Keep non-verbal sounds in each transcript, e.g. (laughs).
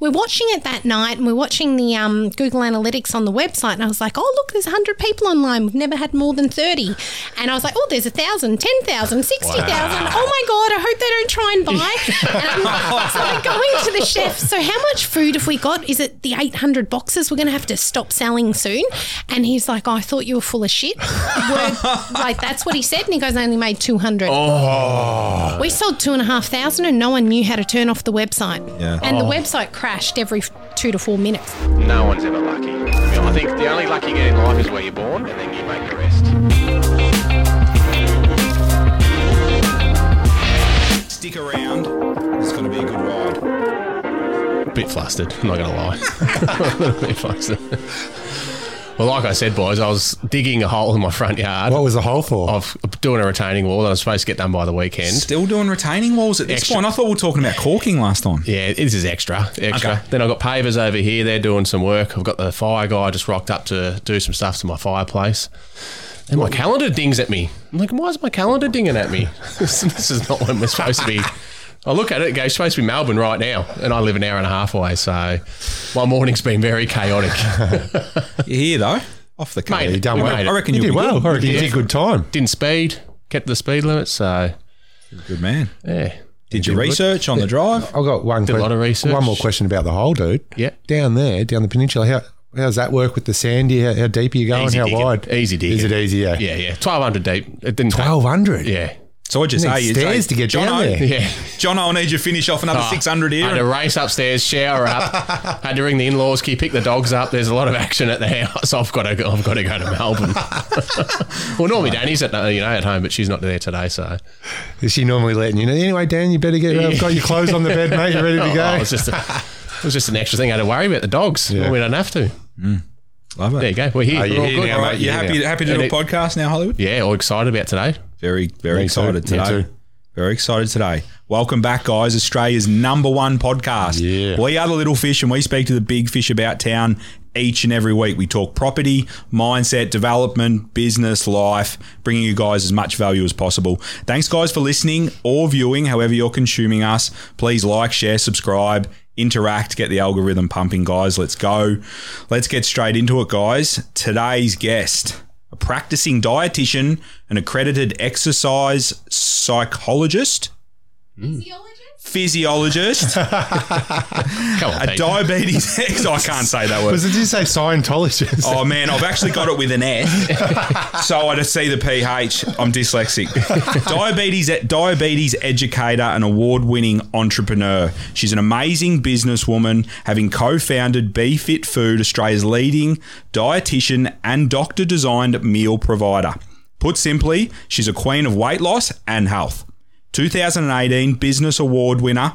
we're watching it that night and we're watching the um, Google Analytics on the website. And I was like, oh, look, there's 100 people online. We've never had more than 30. And I was like, oh, there's 1,000, 10,000, 60,000. Oh my God, I hope they don't try and buy. (laughs) and so we're going to the chef. So, how much food have we got? Is it the 800 boxes we're going to have to stop selling soon? And he's like, oh, I thought you were full of shit. (laughs) Like, that's what he said. And he goes, I only made 200. Oh. We sold two and a half thousand and no one knew how to turn off the website. Yeah. And the website crashed every two to four minutes. No one's ever lucky. I, mean, I think the only luck you get in life is where you're born, and then you make the rest. Stick around. It's going to be a good ride. bit flustered. I'm not going to lie. a (laughs) bit flustered. Well, like I said, boys, I was digging a hole in my front yard. What was the hole for? of doing a retaining wall that I was supposed to get done by the weekend. Still doing retaining walls at this Extra. point. I thought we were talking about caulking last time. Yeah, this is extra, extra. Okay. Then I've got pavers over here. They're doing some work. I've got the fire guy just rocked up to do some stuff to my fireplace. And my calendar dings at me. I'm like, why is my calendar dinging at me? this, (laughs) this is not when we're supposed to be. I look at it, it goes, supposed to be Melbourne right now, and I live an hour and a half away, so my morning's been very chaotic. (laughs) You're here though, off the cut. Mate, You done well. Mate, I reckon you did well. good. I reckon you did good time. Didn't speed, kept the speed limit, so Good man. yeah. Did your research on the drive? I've got one. Did a lot of research. One more question about the hole, dude. Yeah. Down there, down the peninsula, how does that work with the sandy? How, how deep are you going? Easy how digging. wide? Easy digging. Is it easy? Yeah. Yeah, yeah. 1200 deep. It didn't take- Twelve hundred. Yeah. So what you You need say stairs hey, to get down Jono, there. Yeah. (laughs) John, I'll need you to finish off another ah, Oh, 600 here. Had to race upstairs, shower up. (laughs) had to ring the in-laws, key, pick the dogs up. There's a lot of action at the house. I've got to go. I've got to go to Melbourne. (laughs) well, normally Danny's at you know at home, but she's not there today. So Is she normally letting you know? Anyway, Dan, you better get. I've got your clothes on the bed, mate. You're ready to oh, go? Oh, it was just a, it was just an extra thing I had to worry about the dogs. Yeah. We don't have to. Mm. Love it. There you go. We're here. Are you We're all here good. now, All mate? right, you Yeah. happy, happy to do a it- podcast now, Hollywood? Yeah, all excited about today. Very, very excited Me today. too. Very excited today. Welcome back, guys. Australia's number one podcast. Yeah. We are the little fish and we speak to the big fish about town each and every week. We talk property, mindset, development, business, life, bringing you guys as much value as possible. Thanks, guys, for listening or viewing, however you're consuming us. Please like, share, subscribe, interact, get the algorithm pumping, guys. Let's go. Let's get straight into it, guys. Today's guest practicing dietitian, an accredited exercise psychologist, physiologist, (laughs) Come on, a diabetes ex. I can't say that word. Was it? Did you say Scientologist? Oh man, I've actually got it with an S, so I just see the PH. I'm dyslexic. diabetes, diabetes educator, and award-winning entrepreneur. She's an amazing businesswoman, having co-founded Be Fit Food, Australia's leading dietitian and doctor-designed meal provider. Put simply, she's a queen of weight loss and health. 2018 Business Award winner.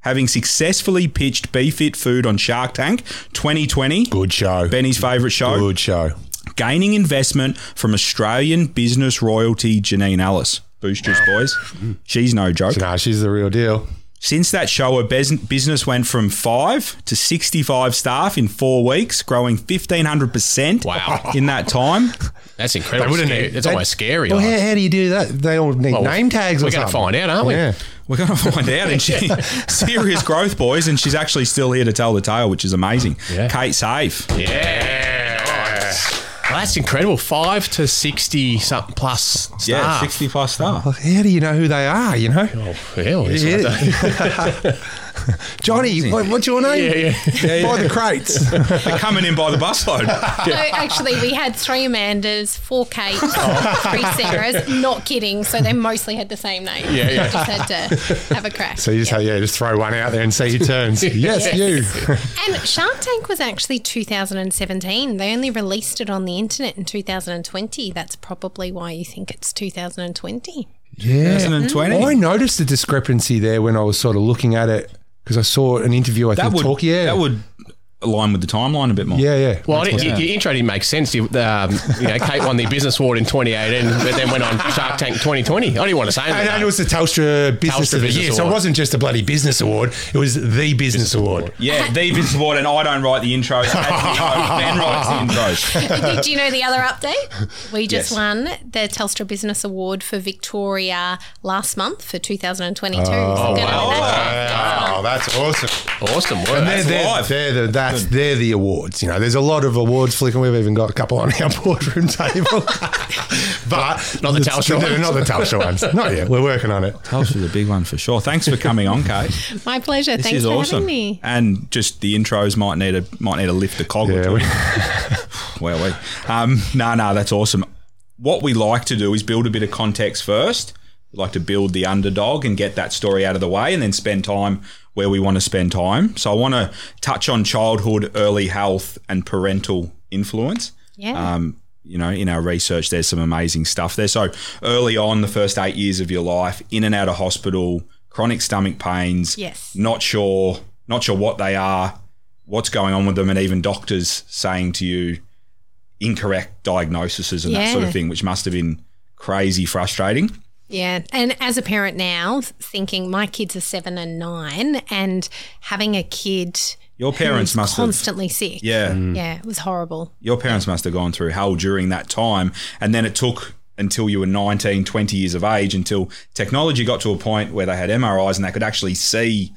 Having successfully pitched Be Fit Food on Shark Tank 2020, Good show. Benny's favourite show Good show. gaining investment from Australian business royalty Janine Ellis. Boosters, boys. She's no joke. Nah, she's the real deal. Since that show, her business went from five to 65 staff in four weeks, growing 1,500% Wow. in that time. (laughs) That's incredible. wouldn't Scary. need- It's they- almost scary. Well, like. how, how do you do that? They all need Well, name tags or we're gonna find out, aren't we? Yeah. We're going to find out. And she, (laughs) (laughs) serious growth, boys. And she's actually still here to tell the tale, which is amazing. Yeah. Kate Save. Yeah. Well, that's incredible. Five to sixty something plus staff. Yeah, 60 plus staff. How do you know who they are? You know, Oh, hell, yes, Yeah. (laughs) I (laughs) don't- Johnny. What, what's your name? yeah, (laughs) By the crates. (laughs) They're coming in by the busload. So actually, we had three Amandas, four Kates, three Sarahs. Not kidding. So they mostly had the same name. Yeah, yeah. Just had to have a crack. so you just have, yeah, just throw one out there and see who turns. yes, you. And Shark Tank was actually 2017. They only released it on the internet in 2020. That's probably why you think it's 2020. Yeah. 2020. I noticed a discrepancy there when I was sort of looking at it because I saw an interview. I that think would talk. Yeah, that would align with the timeline a bit more. Yeah, yeah. Well, it, your, your intro didn't make sense. You, um, you know, Kate won the business award in 2018, but then went on Shark Tank 2020. I didn't want to say anything. And, and it was the Telstra Business Telstra of the Business Year, so it wasn't just a bloody business award; it was the business award. Yeah, the business award, and I don't write the intros. As the host, Ben writes the intros. (laughs) Do you know the other update? We just Yes. won the Telstra Business Award for Victoria last month for 2022. Oh, So wow. on that. Wow, that's awesome. awesome work. And they're, That's they're, live. they're the that's they're the awards. You know, there's a lot of awards flicking. We've even got a couple on our (laughs) boardroom table, (laughs) but Not the Telstra no, (laughs) ones. Not the Telstra ones. Not yet. We're working on it. Telstra a big one for sure. Thanks for coming on, Kate. My pleasure. This Thanks is for awesome. having me. And just the intros might need a might need a lift the cog. or Yeah, two. we- well, we. Um, no, no, that's awesome. What we like to do is build a bit of context first. Like to build the underdog and get that story out of the way, and then spend time where we want to spend time. So I want to touch on childhood, early health, and parental influence. Yeah. Um, you know, in our research, there's some amazing stuff there. So early on, the first eight years of your life, in and out of hospital, chronic stomach pains. Yes. Not sure, not sure what they are, what's going on with them, and even doctors saying to you incorrect diagnoses and that sort of thing, which must have been crazy frustrating. Yeah. And as a parent now, thinking my kids are seven and nine and having a kid Your parents must have, constantly sick. yeah, Yeah, it was horrible. your parents must have gone through hell during that time. And then it took until you were 19, 20 years of age until technology got to a point where they had MRIs and they could actually see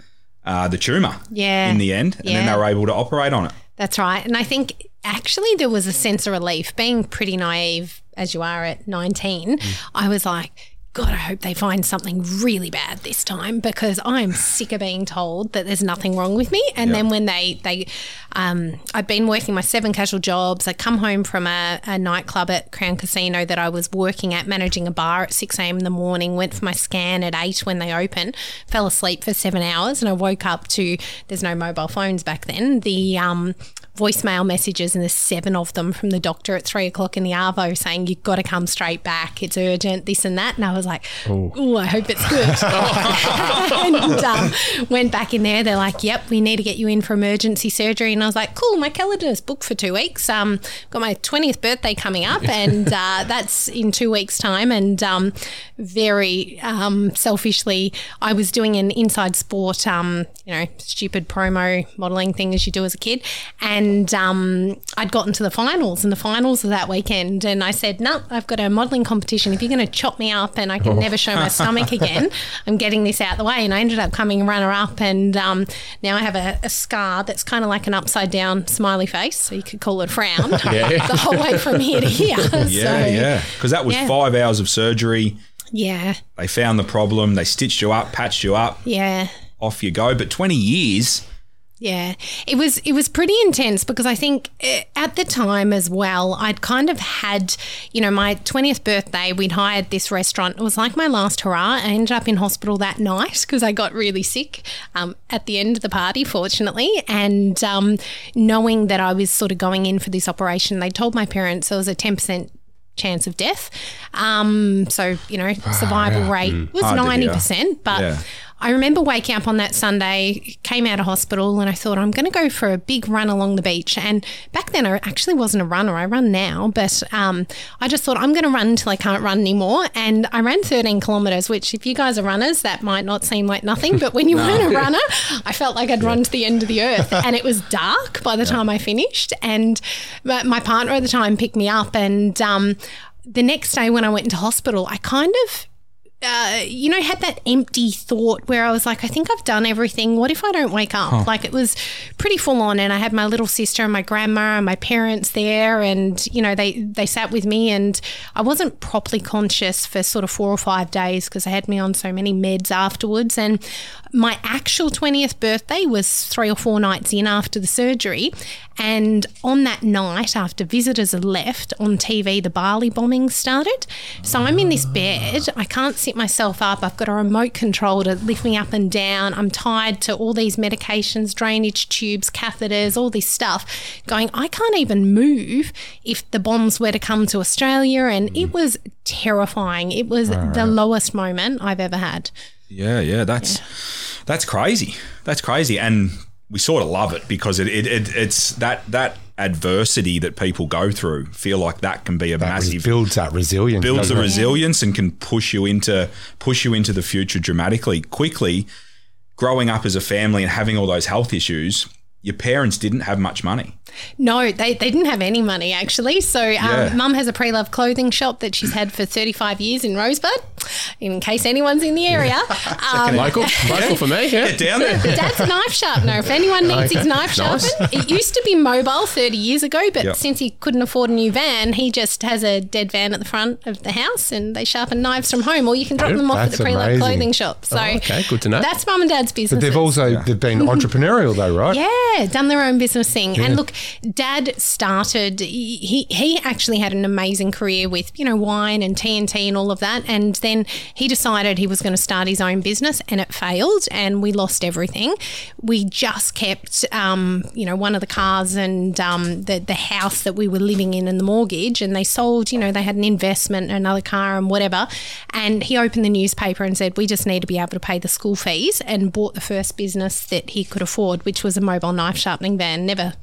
uh, the tumour Yeah. in the end. And then they were able to operate on it. That's right. And I think actually there was a sense of relief. Being pretty naive as you are at 19, I was like, God, I hope they find something really bad this time because I'm sick of being told that there's nothing wrong with me. And then when they, they, um, I've been working my seven casual jobs. I come home from a, a nightclub at Crown Casino that I was working at, managing a bar at 6 a.m. in the morning, went for my scan at 8 when they open, fell asleep for seven hours, and I woke up to, there's no mobile phones back then, the, um, voicemail messages and there's seven of them from the doctor at three o'clock in the arvo saying you've got to come straight back. It's urgent this and that. And i was like oh. I hope it's good. (laughs) And um, went back in there. They're like yep we need to get you in for emergency surgery. And i was like cool my calendar's booked for two weeks. Um, got my 20th birthday coming up and uh, (laughs) that's in two weeks time. And um, very um, selfishly i was doing an inside sport um, you know stupid promo modeling thing as you do as a kid. And um, I'd gotten to the finals and the finals of that weekend and I said no I've got a modeling competition if you're going to chop me up and I can never show my stomach again (laughs) I'm getting this out the way and I ended up coming runner up and um, now I have a, a scar that's kind of like an upside down smiley face so you could call it a frown (laughs) (laughs) the whole way from here to here Yeah, so, yeah. Because that was yeah. five hours of surgery. yeah They found the problem. They stitched you up, patched you up, yeah off you go. But 20 years, Yeah, it was it was pretty intense because I think eh, at the time as well, I'd kind of had, you know, my twentieth birthday. We'd hired this restaurant. It was like my last hurrah. I ended up in hospital that night because I got really sick um, at the end of the party, fortunately. And um, knowing that I was sort of going in for this operation, they told my parents there was a ten percent chance of death. Um, so you know, (sighs) survival rate was Hard to hear. ninety percent, but. Yeah. I remember waking up on that Sunday, came out of hospital, and I thought I'm going to go for a big run along the beach. And back then, I actually wasn't a runner. I run now, but um, I just thought I'm going to run until I can't run anymore. And I ran 13 kilometres, which, if you guys are runners, that might not seem like nothing. But when you (laughs) weren't a runner, I felt like I'd run to the end of the earth. (laughs) And it was dark by the time I finished. And my my partner at the time picked me up. And um, the next day, when I went into hospital, I kind of uh, you know, had that empty thought where I was like, I think I've done everything. What if I don't wake up? Like it was pretty full on, and I had my little sister and my grandma and my parents there, and you know, they they sat with me, and I wasn't properly conscious for sort of four or five days because they had me on so many meds afterwards, and my actual twentieth birthday was three or four nights in after the surgery, and on that night after visitors had left on TV, the Bali bombing started. So I'm in this bed, I can't sit myself up. I've got a remote control to lift me up and down. I'm tied to all these medications, drainage tubes, catheters, all this stuff. Going, I can't even move if the bombs were to come to Australia. And it was terrifying. It was the lowest moment I've ever had. Yeah, yeah, that's that's crazy. That's crazy. And we sort of love it because it, it, it it's that that adversity that people go through. Feel like that can be a That massive builds that resilience. builds the it? resilience and can push you into push you into the future dramatically quickly. Growing up as a family and having all those health issues, your parents didn't have much money. No, they, they didn't have any money actually. So, um, Yeah. mum has a pre love clothing shop that she's had for 35 years in Rosebud, in case anyone's in the area. (laughs) Um, Local, (laughs) local for me. Yeah. Get down there. Dad's a knife sharpener. If anyone needs his knife Nice. sharpened, it used to be mobile 30 years ago, but Yep. since he couldn't afford a new van, he just has a dead van at the front of the house and they sharpen knives from home, or you can drop them off at the pre love clothing shop. So, Oh, okay, good to know. That's mum and dad's business. But they've also they've been (laughs) entrepreneurial though, right? Yeah, done their own business thing. And look, dad started, he, he actually had an amazing career with, you know, wine and TNT and all of that. And then he decided he was going to start his own business and it failed and we lost everything. We just kept, um, you know, one of the cars and um, the, the house that we were living in and the mortgage. And they sold, you know, they had an investment, another car and whatever. And he opened the newspaper and said, we just need to be able to pay the school fees and bought the first business that he could afford, which was a mobile knife sharpening van. Never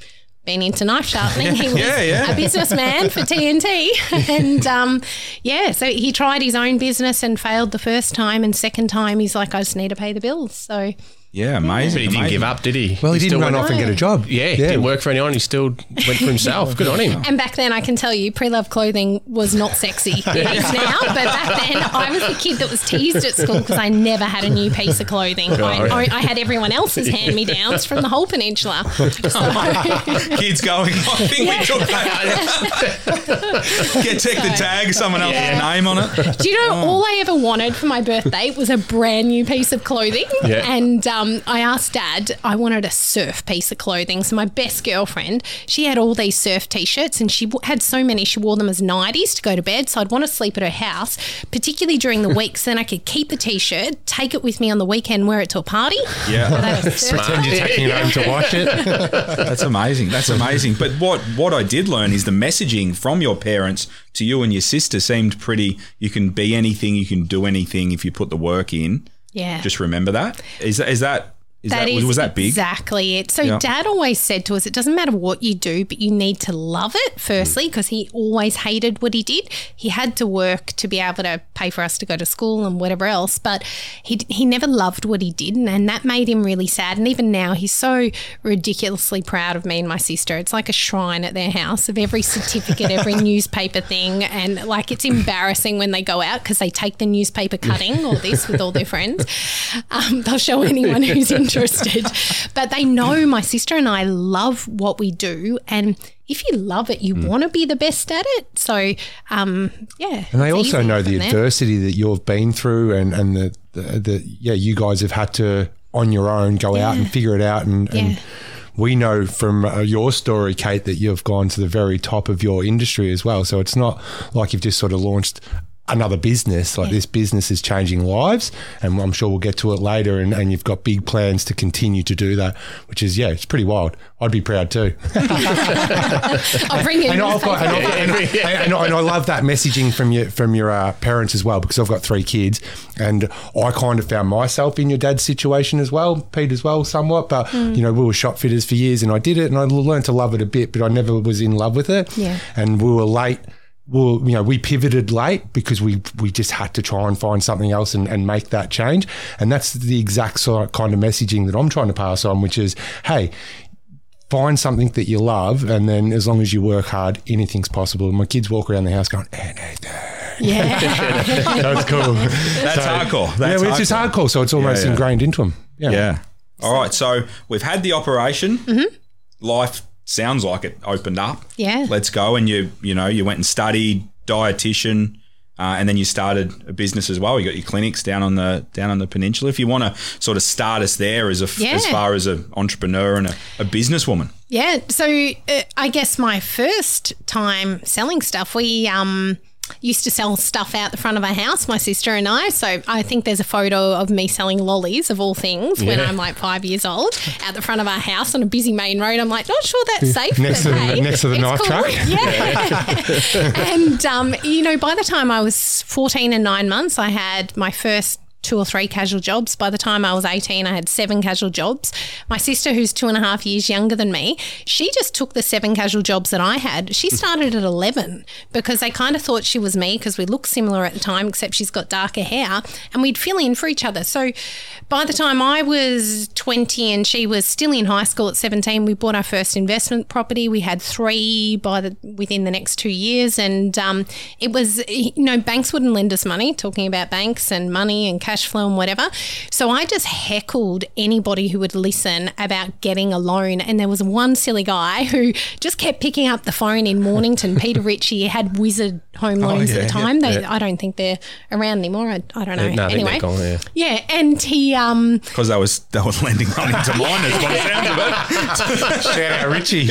been into knife sharpening. He was (laughs) Yeah, yeah. a businessman for TNT. (laughs) and um, yeah, so he tried his own business and failed the first time. And second time, he's like, I just need to pay the bills. So Yeah, amazing. But he didn't amazing. give up, did he? Well, he, didn't still run went- off and get a job. Yeah, he didn't work for anyone. He still went for himself. Good on him. And back then, I can tell you, pre-love clothing was not sexy. (laughs) It is now, but back then, I was the kid that was teased at school because I never had a new piece of clothing. I, I, I had everyone else's (laughs) hand-me-downs from the whole peninsula. (laughs) So, Kids going, I think we took that. Get take the tag, someone else's name on it. do you know Oh. all I ever wanted for my birthday was a brand new piece of clothing? Yeah. And um, Um, I asked Dad, I wanted a surf piece of clothing. So my best girlfriend, she had all these surf t-shirts, and she had so many. She wore them as nighties to go to bed. So I'd want to sleep at her house, particularly during the week, so then I could keep the t-shirt, take it with me on the weekend, wear it to a party. Yeah. I'd have a surf Pretend you're taking it home to wash it. (laughs) That's amazing. That's amazing. But what what I did learn is the messaging from your parents to you and your sister seemed pretty. You can be anything. You can do anything if you put the work in. Yeah. Just remember that. Is that is that is that, That was, that big? Exactly it. So Yeah. dad always said to us, it doesn't matter what you do, but you need to love it firstly, because he always hated what he did. He had to work to be able to pay for us to go to school and whatever else, but he he never loved what he did, and, and that made him really sad. And even now, he's so ridiculously proud of me and my sister. It's like a shrine at their house of every certificate, every (laughs) newspaper thing, and like it's embarrassing when they go out because they take the newspaper cutting or this with all their friends. Um, they'll show anyone who's (laughs) interested, (laughs) but they know my sister and I love what we do, and if you love it, you want to be the best at it. So, um, yeah, And they also know the there. adversity that you've been through, and and the, the, the yeah, you guys have had to on your own go out and figure it out, and, Yeah. and we know from uh, your story, Kate, that you've gone to the very top of your industry as well. So it's not like you've just sort of launched another business like this business is changing lives and i'm sure we'll get to it later and, and you've got big plans to continue to do that which is yeah it's pretty wild i'd be proud too (laughs) I'll bring in and, got, and, and, and, I- and I love that messaging from your from your uh, parents as well because I've got three kids and I kind of found myself in your dad's situation as well, Pete as well, somewhat. But Hmm. you know, we were shop fitters for years, and I did it, and I learned to love it a bit, but I never was in love with it. Yeah. and we were late. Well, you know, we pivoted late because we we just had to try and find something else and, and make that change. And that's the exact sort of kind of messaging that I'm trying to pass on, which is, hey, find something that you love, and then as long as you work hard, anything's possible. And my kids walk around the house going, anything. yeah. (laughs) That's cool. That's hardcore. That's yeah, it's just hardcore. hardcore, so it's almost yeah. ingrained into them. Yeah. Yeah. All right. So we've had the operation. Mm-hmm. Life sounds like it opened up. Yeah. Let's go. And you, you know, you went and studied dietitian, uh, and then you started a business as well. You got your clinics down on the down on the peninsula. If you want to sort of start us there as a f- Yeah. as far as an entrepreneur and a, a businesswoman. Yeah. So uh, I guess my first time selling stuff, we um, used to sell stuff out the front of our house, my sister and I. So I think there's a photo of me selling lollies of all things when I'm like five years old out the front of our house on a busy main road. I'm like, not sure that's safe. Next but to the- hey, next to the knife cool. truck? (laughs) Yeah. and, um, you know, by the time I was 14 and nine months, I had my first two or three casual jobs. By the time I was 18, I had seven casual jobs. My sister, who's two and a half years younger than me, she just took the seven casual jobs that I had. She started at 11 because they kind of thought she was me because we looked similar at the time, except she's got darker hair and we'd fill in for each other. So by the time I was 20 and she was still in high school at 17, we bought our first investment property. We had three by the within the next two years, and um, it was you know banks wouldn't lend us money. Talking about banks and money and cash flow and whatever, so I just heckled anybody who would listen about getting a loan. And there was one silly guy who just kept picking up the phone in Mornington. Peter (laughs) Ritchie had Wizard Home Loans yeah, at the yeah, time. They, I don't think they're around anymore. I, I don't know. no, anyway, they're gone, yeah. yeah, and he um Because they was they was lending money to (laughs) miners by the sound of it. (laughs) Shout out Ritchie.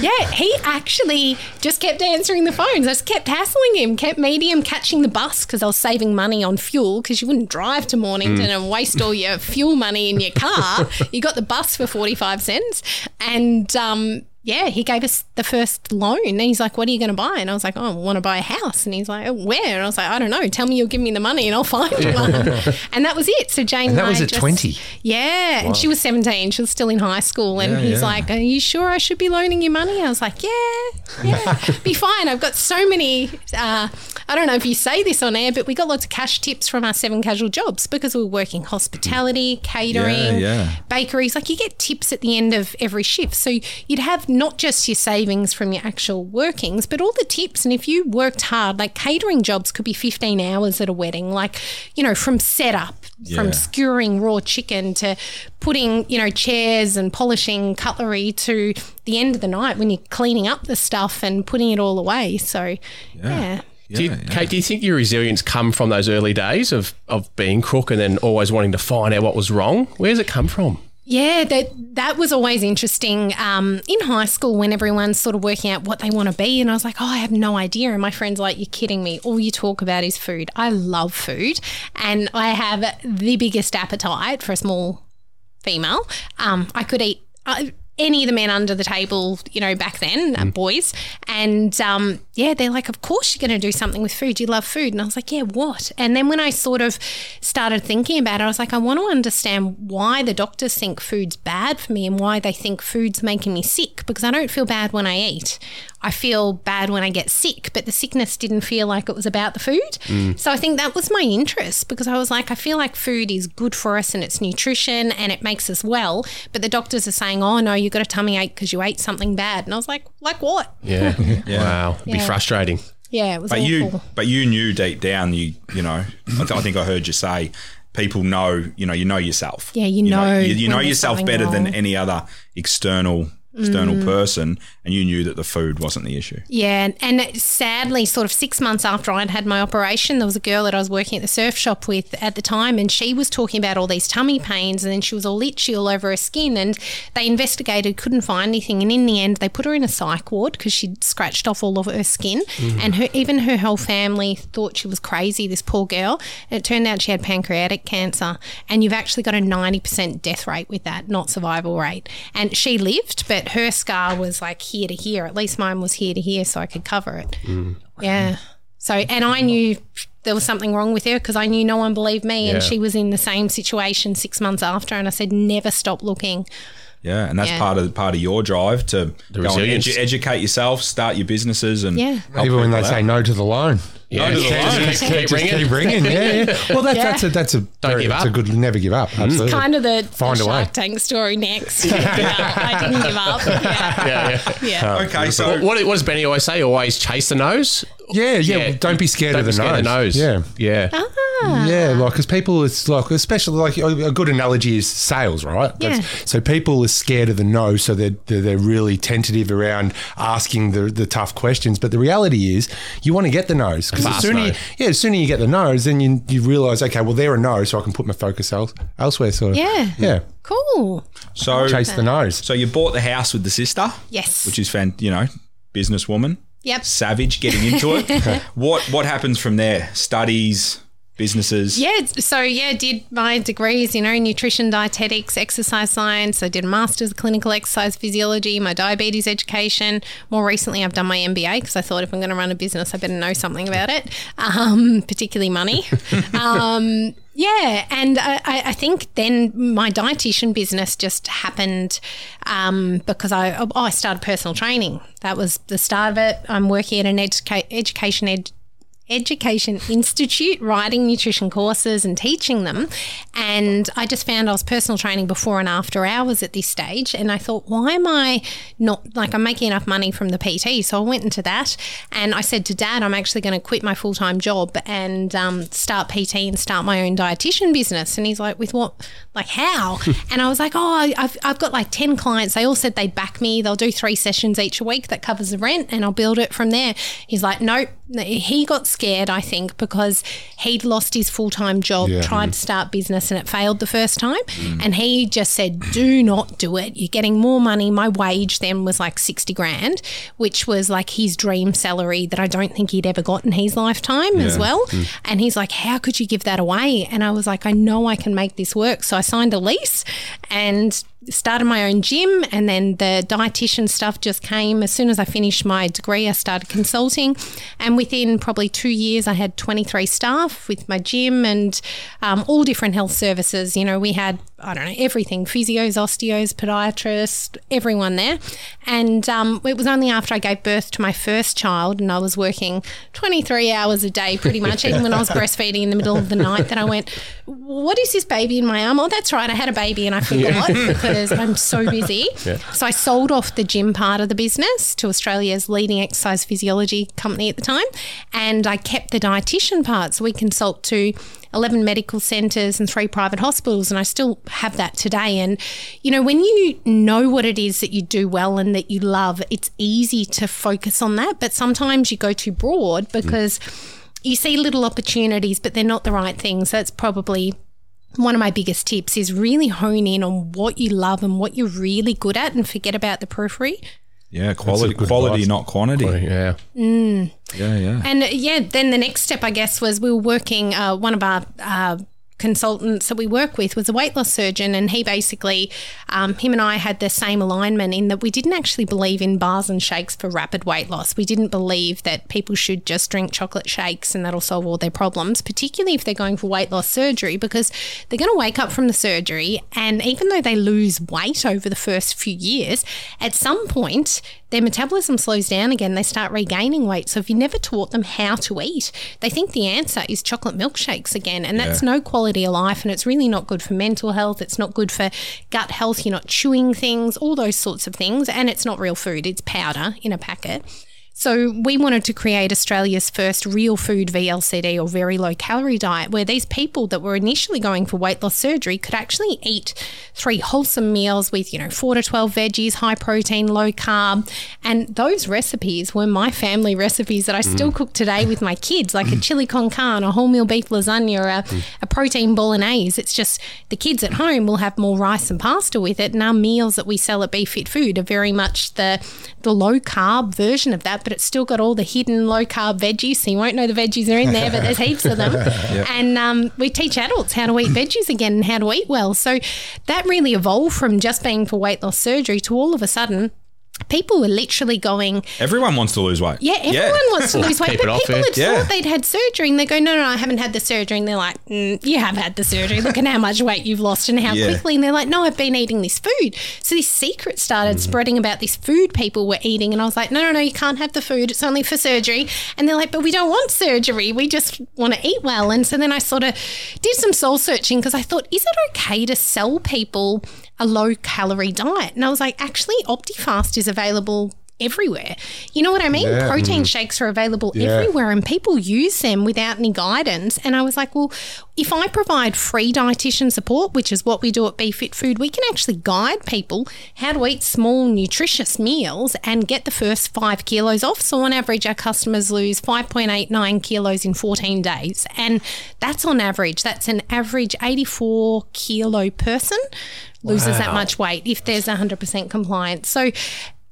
Yeah, he actually just kept answering the phones. I just kept hassling him, kept meeting him, catching the bus because I was saving money on fuel because you wouldn't drive to Mornington and waste all your fuel money in your car. (laughs) you got the bus for 45 cents. And um, yeah, he gave us the first loan. And he's like, What are you going to buy? And I was like, Oh, I want to buy a house. And he's like, oh, Where? And I was like, I don't know. Tell me you'll give me the money and I'll find one. (laughs) and that was it. So Jane And that I was at just- 20? Yeah. And she was 17. She was still in high school. And Yeah, he's yeah. like, Are you sure I should be loaning you money? I was like, Yeah, yeah, (laughs) be fine. I've got so many. Uh, I don't know if you say this on air, but we got lots of cash tips from our seven casual jobs because we were working hospitality, catering, bakeries. Like you get tips at the end of every shift. So you'd have not just your savings from your actual workings, but all the tips. And if you worked hard, like catering jobs could be 15 hours at a wedding, like, you know, from setup, Yeah. from skewering raw chicken to putting, you know, chairs and polishing cutlery to the end of the night when you're cleaning up the stuff and putting it all away. So, yeah. Do you, Kate, do you think your resilience come from those early days of, of being crook and then always wanting to find out what was wrong? Where does it come from? Yeah, that that was always interesting. Um, in high school, when everyone's sort of working out what they want to be, and I was like, "Oh, I have no idea." And my friends like, "You're kidding me! All you talk about is food." I love food, and I have the biggest appetite for a small female. Um, I could eat uh, any of the men under the table, you know, back then, uh, boys. And um, yeah, they're like, of course you're going to do something with food. You love food. And I was like, yeah, what? And then when I sort of started thinking about it, I was like, I want to understand why the doctors think food's bad for me and why they think food's making me sick because I don't feel bad when I eat. I feel bad when I get sick, but the sickness didn't feel like it was about the food. So I think that was my interest because I was like, I feel like food is good for us and it's nutrition and it makes us well. But the doctors are saying, oh, no, you've got a tummy ache because you ate something bad. And I was like, like what? Yeah. (laughs) (laughs) Wow. It'd be frustrating. Yeah, it was But awful. you, but you knew deep down, you, you know, I, th- I think I heard you say, people know, you know, you know yourself. Yeah, you know you, you know yourself something better than any other external external Mm. person, and you knew that the food wasn't the issue. Yeah, and sadly, sort of six months after I'd had my operation, there was a girl that I was working at the surf shop with at the time, and she was talking about all these tummy pains, and then she was all itchy all over her skin. And they investigated, couldn't find anything, and in the end, they put her in a psych ward because she'd scratched off all of her skin, and her even her whole family thought she was crazy. This poor girl. And it turned out she had pancreatic cancer, and you've actually got a ninety percent death rate with that, not survival rate. And she lived, but her scar was like here to here. At least mine was here to here, so I could cover it. Mm. Yeah. So, and I knew there was something wrong with her because I knew no one believed me, Yeah. and she was in the same situation six months after. And I said, never stop looking. Yeah, and that's Yeah. part of part of your drive to go and resilience. edu- educate yourself, start your businesses, and Yeah. Even when they people say no to the loan. Yeah. to the loan. keep- keep Just ringing. keep ringing. Yeah, yeah. (laughs) Well, that's, Yeah. that's a that's a very, give up. it's a good never give up. Absolutely. Kind of the, Find the a way. Shark Tank story next. (laughs) yeah, I didn't give up. (laughs) Yeah. Yeah, yeah. yeah. Okay, so What, what what does Benny always say? Always chase the nose. Yeah, yeah. Yeah. Don't be scared Don't of be the scared nose. of the nose. Yeah. Yeah. Ah. Yeah, like because people, it's like especially like a good analogy is sales, right? Yeah. So people are scared of the no, so they're they're, they're really tentative around asking the, the tough questions. But the reality is, you want to get the nose because as Fast soon no. you, yeah, as soon as you get the nose, then you you realize okay, well they're a no, so I can put my focus else, elsewhere. Sort of. Yeah. Yeah. Cool. so Chase the nose. so you bought the house with the sister, Yes. which is fan, you know, businesswoman, Yep. savage, getting into it. (laughs) what what happens from there? Studies, businesses. Yeah, so yeah, did my degrees, you know, nutrition, dietetics, exercise science. I did a master's of clinical exercise physiology, my diabetes education. More recently, I've done my MBA because I thought if I'm going to run a business, I better know something about it, um, particularly money. (laughs) um, yeah, and I, I I think then my dietitian business just happened um, because I oh, I started personal training. That was the start of it. I'm working at an educa- education ed- Education Institute, writing nutrition courses and teaching them. And I just found I was personal training before and after hours at this stage. And I thought, why am I not like I'm making enough money from the PT? So I went into that and I said to dad, I'm actually going to quit my full time job and um, start PT and start my own dietitian business. And he's like, with what? Like, how? (laughs) and I was like, oh, I've, I've got like 10 clients. They all said they'd back me. They'll do three sessions each a week that covers the rent and I'll build it from there. He's like, nope. He got scared, I think, because he'd lost his full time job, Yeah. tried to mm. start business, and it failed the first time. Mm. And he just said, Do not do it. You're getting more money. My wage then was like 60 grand, which was like his dream salary that I don't think he'd ever got in his lifetime as well. Mm. And he's like, How could you give that away? And I was like, I know I can make this work. So I signed a lease and started my own gym and then the dietitian stuff just came. As soon as I finished my degree I started consulting. And within probably two years I had 23 staff with my gym and um, all different health services. You know we had I don't know everything. Physios osteos podiatrists everyone there. And um, it was only after I gave birth to my first child and I was working 23 hours a day pretty much even when I was (laughs) breastfeeding in the middle of the night that I went what is this baby in my arm? Oh that's right I had a baby and I forgot (laughs) because I'm so busy. So I sold off the gym part of the business to Australia's leading exercise physiology company at the time and I kept the dietitian part so we consult to 11 medical centres and three private hospitals, and I still have that today. And, you know, when you know what it is that you do well and that you love, it's easy to focus on that. But sometimes you go too broad mm. because you see little opportunities, but they're not the right things. That's probably one of my biggest tips is really hone in on what you love and what you're really good at and forget about the periphery. Yeah, quality, quality, advice. not quantity. Yeah. Yeah, yeah. And uh, yeah, then the next step, I guess, was we were working. Uh, one of our uh, consultants that we work with was a weight loss surgeon, and he basically, um, him and I had the same alignment in that we didn't actually believe in bars and shakes for rapid weight loss. We didn't believe that people should just drink chocolate shakes and that'll solve all their problems, particularly if they're going for weight loss surgery, because they're going to wake up from the surgery, and even though they lose weight over the first few years, at some point their metabolism slows down again. They start regaining weight. So if you never taught them how to eat, they think the answer is chocolate milkshakes again. And that's no quality of life. And it's really not good for mental health. It's not good for gut health. You're not chewing things, all those sorts of things. And it's not real food, it's powder in a packet. So we wanted to create Australia's first real food VLCD or very low calorie diet where these people that were initially going for weight loss surgery could actually eat three wholesome meals with, you know, 4 to 12 veggies, high protein, low carb. And those recipes were my family recipes that I still mm. cook today with my kids, like a chili con carne, a wholemeal beef lasagna, a, mm. a protein bolognese. It's just the kids at home will have more rice and pasta with it. And our meals that we sell at Be Fit Food are very much the the low carb version of that, but it's still got all the hidden low carb veggies. So you won't know the veggies are in there, but there's (laughs) heaps of them. And um, we teach adults how to eat veggies again and how to eat well. So that really evolved from just being for weight loss surgery to all of a sudden. People were literally going, Everyone wants to lose weight. yeah, everyone wants to (laughs) lose weight, but people it. had Yeah. thought they'd had surgery, and they go, "No, no, I haven't had the surgery." And they're like, mm, "You have had the surgery. Look at how much weight you've lost and how Yeah. quickly." And they're like, "No, I've been eating this food." So this secret started Mm-hmm. spreading about this food people were eating, and I was like, "No, no, no, you can't have the food. It's only for surgery." And they're like, "But we don't want surgery. We just want to eat well." And so then I sort of did some soul searching because I thought, "Is it okay to sell people a low calorie diet?" And I was like, "Actually, OptiFast is available." Everywhere. You know what I mean? Yeah. Protein mm. shakes are available Yeah. everywhere and people use them without any guidance. And I was like, well, if I provide free dietitian support, which is what we do at Be Fit Food, we can actually guide people how to eat small, nutritious meals and get the first five kilos off. So on average, our customers lose 5.89 kilos in 14 days. And that's on average. That's an average 84 kilo person loses that much weight if there's 100% compliance. So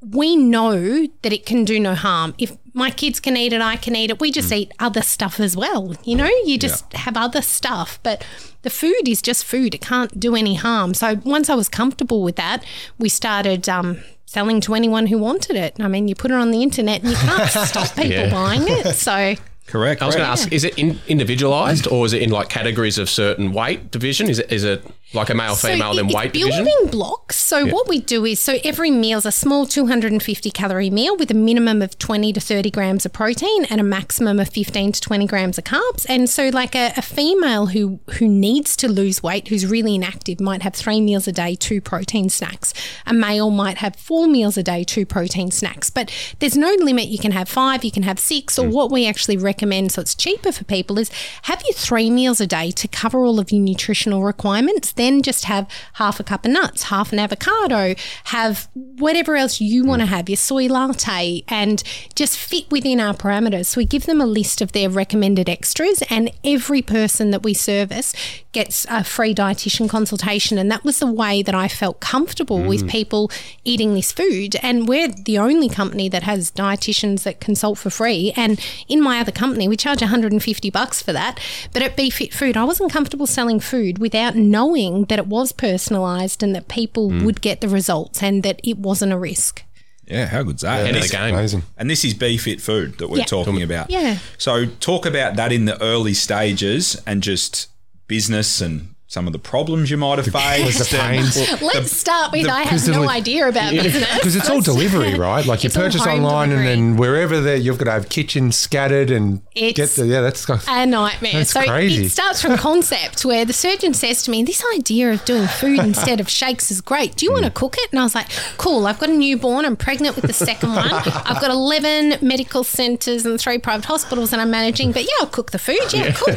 we know that it can do no harm. If my kids can eat it, I can eat it. We just eat other stuff as well. You know, you just have other stuff, but the food is just food. It can't do any harm. So once I was comfortable with that, we started um, selling to anyone who wanted it. I mean, you put it on the internet and you can't (laughs) stop people Yeah. buying it. So Correct. I was going to correct. ask: Is it in, individualized, or is it in like categories of certain weight division? Is it is it like a male female then it- weight building division? blocks. So what we do is, so every meal is a small 250 calorie meal with a minimum of 20 to 30 grams of protein and a maximum of 15 to 20 grams of carbs. And so, like a, a female who who needs to lose weight, who's really inactive, might have three meals a day, two protein snacks. A male might have four meals a day, two protein snacks. But there's no limit. You can have five, you can have six, or mm. what we actually recommend, so it's cheaper for people, is have your three meals a day to cover all of your nutritional requirements. Then just have half a cup of nuts, half an avocado, have whatever else you mm. want to have, your soy latte, and just fit within our parameters. So we give them a list of their recommended extras, and every person that we service gets a free dietitian consultation. And that was the way that I felt comfortable with mm. people eating this food. And we're the only company that has dietitians that consult for free. And in my other company, we charge 150 bucks for that. But at BeFit Food, I wasn't comfortable selling food without knowing that it was personalized and that people hmm. would get the results and that it wasn't a risk. Yeah, how good's that? Head And of this- game. Amazing. And this is BeFit food that we're Yeah. talking about. Yeah. So talk about that in the early stages and just business and some of the problems you might have faced. the pains. Let's start with I have no idea about business. (laughs) Because it's all (laughs) delivery, right? Like you purchase home online and then wherever there, you've got to have kitchens scattered and get the yeah. That's a nightmare. That's so crazy. it starts from concept where the surgeon says to me, This idea of doing food (laughs) instead of shakes is great. Do you want to cook it? And I was like, Cool, I've got a newborn. I'm pregnant with the second one. I've got 11 medical centres and three private hospitals that I'm managing. But yeah, I'll cook the food. Yeah, cool.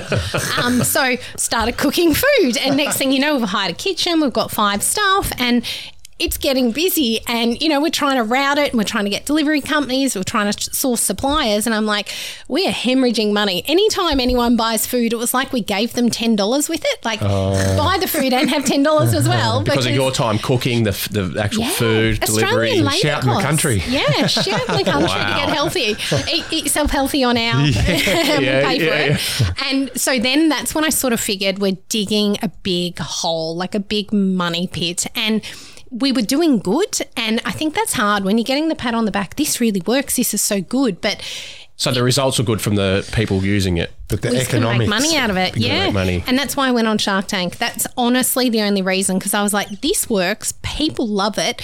Um, so started cooking food. And next thing you know, we've hired a kitchen, we've got five staff, and it's getting busy and you know we're trying to route it and we're trying to get delivery companies we're trying to source suppliers and i'm like we are hemorrhaging money anytime anyone buys food it was like we gave them $10 with it like oh. buy the food and have $10 as (laughs) well Because of your time cooking the, the actual food delivery. Shout in the country. Yeah, shout in the country to get healthy. Eat, eat yourself healthy on our, (laughs) Yeah, (laughs) pay for yeah, it. And so then that's when I sort of figured we're digging a big hole, like a big money pit. And we were doing good. And I think that's hard when you're getting the pat on the back. This really works. This is so good. But So the results were good from the people using it. but the we just couldn't economics. make money out of it. Yeah, money. and that's why I went on Shark Tank. That's honestly the only reason because I was like, this works. People love it.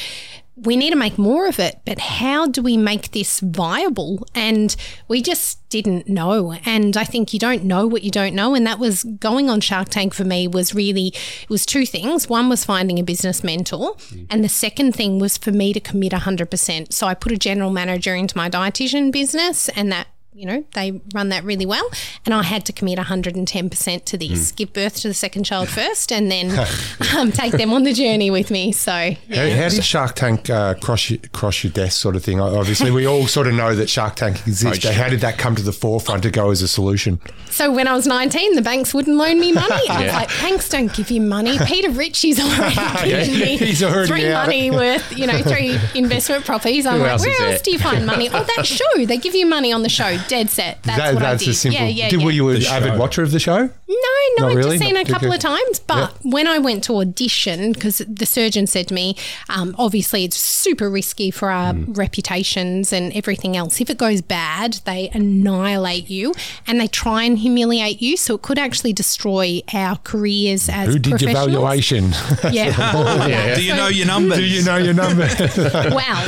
We need to make more of it, but how do we make this viable? And we just didn't know. And I think you don't know what you don't know. And that was going on Shark Tank for me was really it was two things. One was finding a business mentor, mm. and the second thing was for me to commit hundred percent. So I put a general manager into my dietitian business, and that you know, they run that really well. And I had to commit 110% to this, give birth to the second child (laughs) first, and then um, take them on the journey with me. So, How, how did Shark Tank uh, cross your, cross your desk, sort of thing? Obviously, we all sort of know that Shark Tank exists. Oh, how did that come to the forefront to go as a solution? so when I was 19, the banks wouldn't loan me money. (laughs) I was like, banks don't give you money. Peter Ritchie's already (laughs) given me He's already three out. money worth, you know, three investment properties. I'm Who like, else where is else there? do you find money? Oh, that show. They give you money on the show. Dead set. That's That- what that's I did. a simple. Yeah, yeah, did, yeah. Were you an avid watcher of the show? No, no, Not I've really? just seen Not it a couple okay. of times. But when I went to audition, because the surgeon said to me, um, obviously it's super risky for our Mm. reputations and everything else. If it goes bad, they annihilate you and they try and humiliate you. So it could actually destroy our careers as Who did your valuation? (laughs) Yeah, (laughs) all of. Do you So- know your numbers? Do you know your number? (laughs) Wow.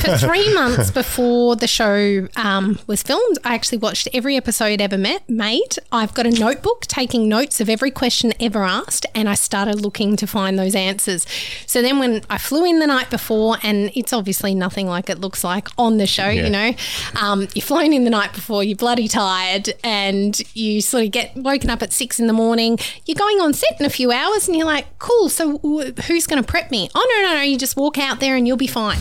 For three months before the show um, was filmed, I actually watched every episode ever met, made. I've got a notebook taking notes of every question ever asked, and I started looking to find those answers. So then when I flew in the night before, and it's obviously nothing like it looks like on the show, Yeah. you know, um, you're flown in the night before, you're bloody tired, and you sort of get woken up at six in the morning. You're going on set in a few hours, and you're like, cool, so who's going to prep me? Oh, no, no, no, you just walk out there and you'll be fine.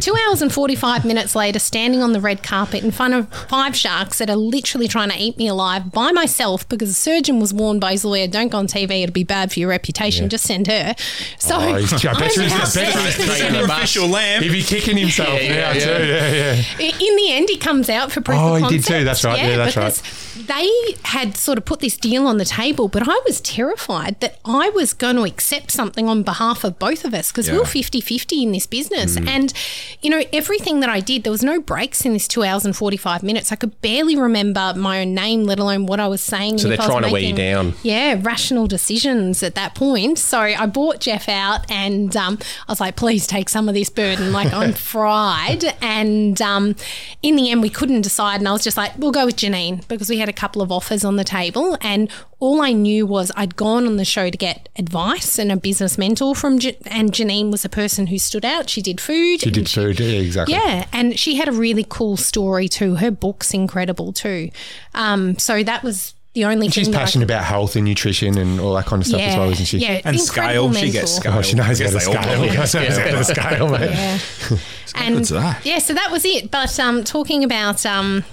Two hours and 45 minutes later, standing on the red carpet in front of five sharks that are literally trying to eat me alive by myself because the surgeon was warned Dawn Basilware, don't go on TV. It'll be bad for your reputation. Just send her. So Oh, he's- I bet you I'm he's- I out bet you there. he's Straight in the bus. Official lamb. He'd be kicking himself Yeah, yeah, now yeah. too. Yeah, yeah. In the end, he comes out for proof Oh, of he did too. That's right. Yeah, that's right. They had sort of put this deal on the table, but I was terrified that I was going to accept something on behalf of both of us because we Yeah. were 50 50 in this business. Mm. And, you know, everything that I did, there was no breaks in this two hours and 45 minutes. I could barely remember my own name, let alone what I was saying. So they're trying to wear you down. yeah, rational decisions at that point. So I bought Jeff out and um, I was like, please take some of this burden. Like, I'm (laughs) fried. And um, in the end, we couldn't decide. And I was just like, we'll go with Janine because we had a couple of offers on the table. And all I knew was I'd gone on the show to get advice and a business mentor from, Ja- and Janine was a person who stood out. She did food. She and did food. Yeah, exactly. yeah, and she had a really cool story too. Her book's incredible too. Um, so that was the only She's thing that I passionate about health and nutrition and all that kind of stuff as well, isn't she? Yeah, And incredible scale. She gets scale. Oh, she knows how to they all scale. She (laughs) knows how to (laughs) scale, mate. Yeah. Good and to that. yeah, so that was it. But um, talking about um,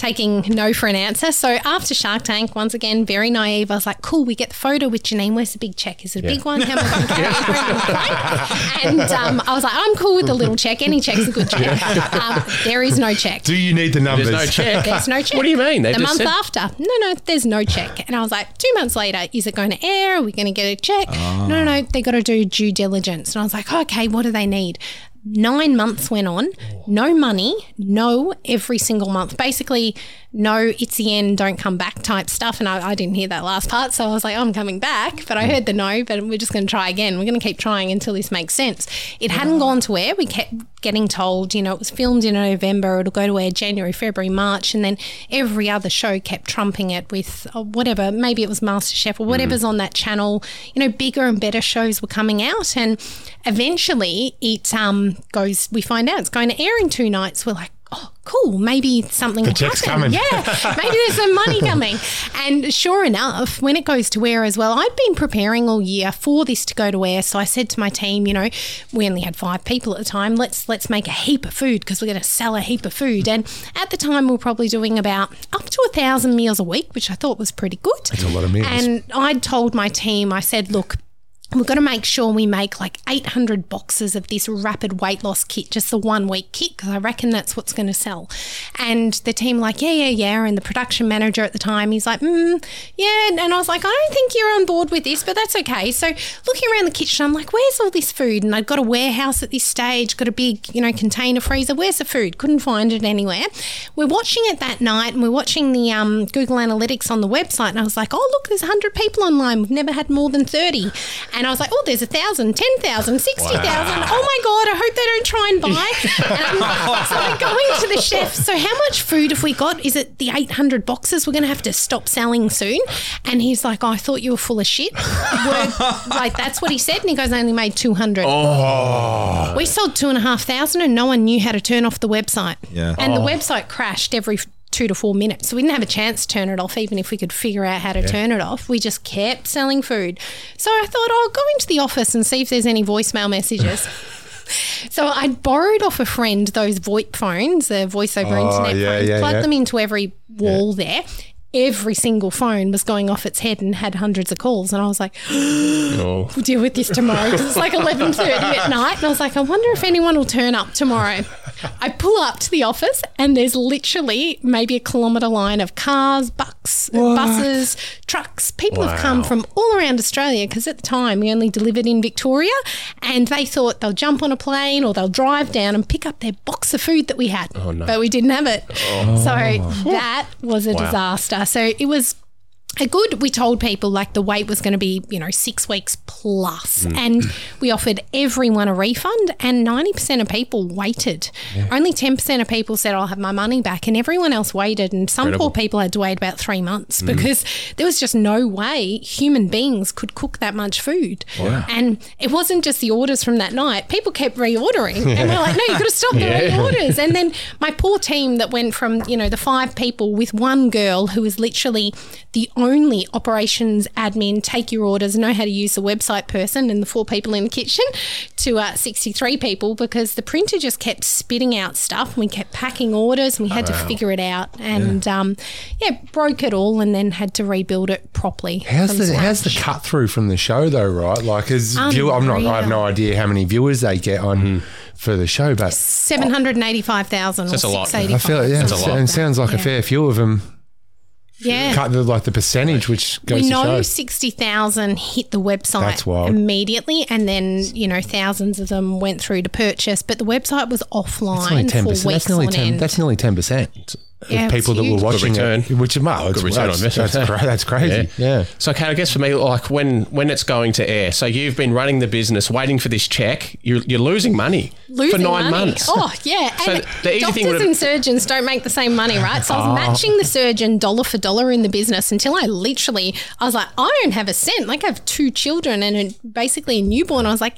taking no for an answer. So after Shark Tank, once again, very naive. I was like, cool, we get the photo with Janine. Where's the big check? Is it a big one? How much? (laughs) Right? And um, I was like, I'm cool with the little check. Any check's a good check. Um, there is no check. Do you need the numbers? There's no check. There's no (laughs) check. What do you mean? They the month said- after. No, no, there's no check. And I was like, two months later, is it going to air? Are we going to get a check? No, no, no. They got to do due diligence. And I was like, okay, what do they need? Nine months went on, oh. no money, no every single month. Basically, no, it's the end, don't come back type stuff. And I, I didn't hear that last part. So I was like, I'm coming back. But I heard the no, but we're just going to try again. We're going to keep trying until this makes sense. It hadn't gone to air. We kept getting told, you know, it was filmed in November, it'll go to air January, February, March. And then every other show kept trumping it with uh, whatever, maybe it was MasterChef or whatever's on that channel. You know, bigger and better shows were coming out. And eventually it um, goes, we find out it's going to air in two nights. We're like, oh, cool, maybe something will check's happen. coming. Yeah, (laughs) maybe there's some money coming. And sure enough, when it goes to air as well, I'd been preparing all year for this to go to air. So I said to my team, you know, we only had five people at the time. Let's let's make a heap of food because we're going to sell a heap of food. And at the time, we were probably doing about up to a thousand meals a week, which I thought was pretty good. That's a lot of meals. And I'd told my team, I said, look. We've got to make sure we make like 800 boxes of this rapid weight loss kit, just the one week kit, because I reckon that's what's going to sell. And the team, like, yeah, yeah, yeah. And the production manager at the time, he's like, mm, yeah. And I was like, I don't think you're on board with this, but that's okay. So looking around the kitchen, I'm like, where's all this food? And I've got a warehouse at this stage, got a big, you know, container freezer. Where's the food? Couldn't find it anywhere. We're watching it that night and we're watching the um, Google Analytics on the website. And I was like, oh, look, there's 100 people online. We've never had more than 30. And I was like, oh, there's a thousand, ten thousand, sixty thousand. Oh my God, I hope they don't try and buy. (laughs) And I'm, so I'm going to the chef. So how much food have we got? Is it the 800 boxes? We're going to have to stop selling soon. And he's like, oh, I thought you were full of shit. Like, that's what he said. And he goes, I only made 200. Oh, We sold two and a half thousand and no one knew how to turn off the website. Yeah. And the oh. website crashed every two to four minutes. So we didn't have a chance to turn it off, even if we could figure out how to turn it off. We just kept selling food. So I thought, oh, I'll go into the office and see if there's any voicemail messages. (laughs) So I borrowed off a friend those VoIP phones, the voice over oh, internet yeah, phones, yeah, plugged yeah. them into every wall there. Every single phone was going off its head and had hundreds of calls. And I was like, (gasps) Oh. we'll deal with this tomorrow because it's like 11.30 at night. And I was like, I wonder if anyone will turn up tomorrow. I pull up to the office and there's literally maybe a kilometre line of cars, bucks, buses, trucks. People have come from all around Australia because at the time we only delivered in Victoria and they thought they'll jump on a plane or they'll drive down and pick up their box of food that we had. Oh, no. But we didn't have it. Oh. So that was a disaster. So it was a good we told people like the wait was going to be you know six weeks plus. Mm. And we offered everyone a refund and 90% of people waited. Only 10% of people said i'll have my money back and everyone else waited. And some Incredible. poor people had to wait about three months mm. because there was just no way human beings could cook that much food. And it wasn't just the orders from that night. People kept reordering. And we're like no you've got to stop the (laughs) reorders. And then my poor team that went from you know the five people with one girl who was literally the only operations admin, take your orders, know how to use the website person, and the four people in the kitchen to uh, 63 people because the printer just kept spitting out stuff. We kept packing orders and we had to figure it out. And um, yeah, broke it all and then had to rebuild it properly. How's from the how's the cut through from the show though, right? Like, as view, I'm not, I have no idea how many viewers they get on for the show, but 785,000 That's a lot. I 685. I feel yeah, That's a lot. it sounds like a fair few of them. Yeah. Cut the like the percentage, which goes we know 60,000 hit the website That's immediately, and then, you know, thousands of them went through to purchase, but the website was That's offline only ten for percent. weeks That's nearly ten. That's nearly ten percent Yeah, of it's people that were watching it. Which well, it's, Good return on that's, investment. that's, cra- that's crazy. (laughs) Yeah. So, okay, I guess for me, like when when it's going to air, so you've been running the business, waiting for this check. You're, you're losing money Losing for nine money. months. Oh, yeah. So And the easy doctors thing and surgeons don't make the same money, right? So I was ah. matching the surgeon dollar for dollar in the business until I literally, I was like, I don't have a cent. Like I have two children and a, basically a newborn. I was like,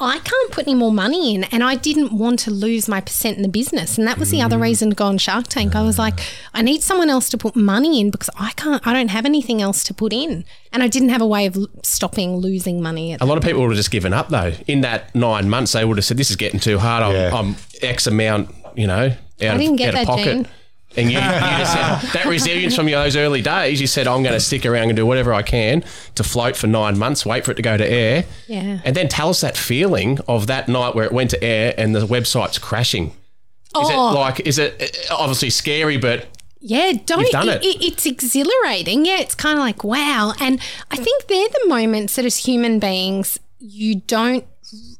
I can't put any more money in. And I didn't want to lose my percent in the business. And that was the other mm. reason to go on Shark Tank. I was ah. like, I need someone else to put money in because I can't, I don't have anything else to put in. And I didn't have a way of stopping losing money. At A lot of people would have just given up though. In that nine months, they would have said, "This is getting too hard. I'm, Yeah. I'm X amount, you know, out, didn't of, get out of that, pocket." Gene. And you, you just said that resilience from those early days. You said, "I'm going to stick around and do whatever I can to float for nine months, wait for it to go to air, Yeah. and then tell us that feeling of that night where it went to air and the website's crashing." Is Oh. it like? Is it obviously scary, but Yeah, don't. You've done it, it. it's exhilarating. Yeah, it's kind of like wow. And I think they're the moments that, as human beings, you don't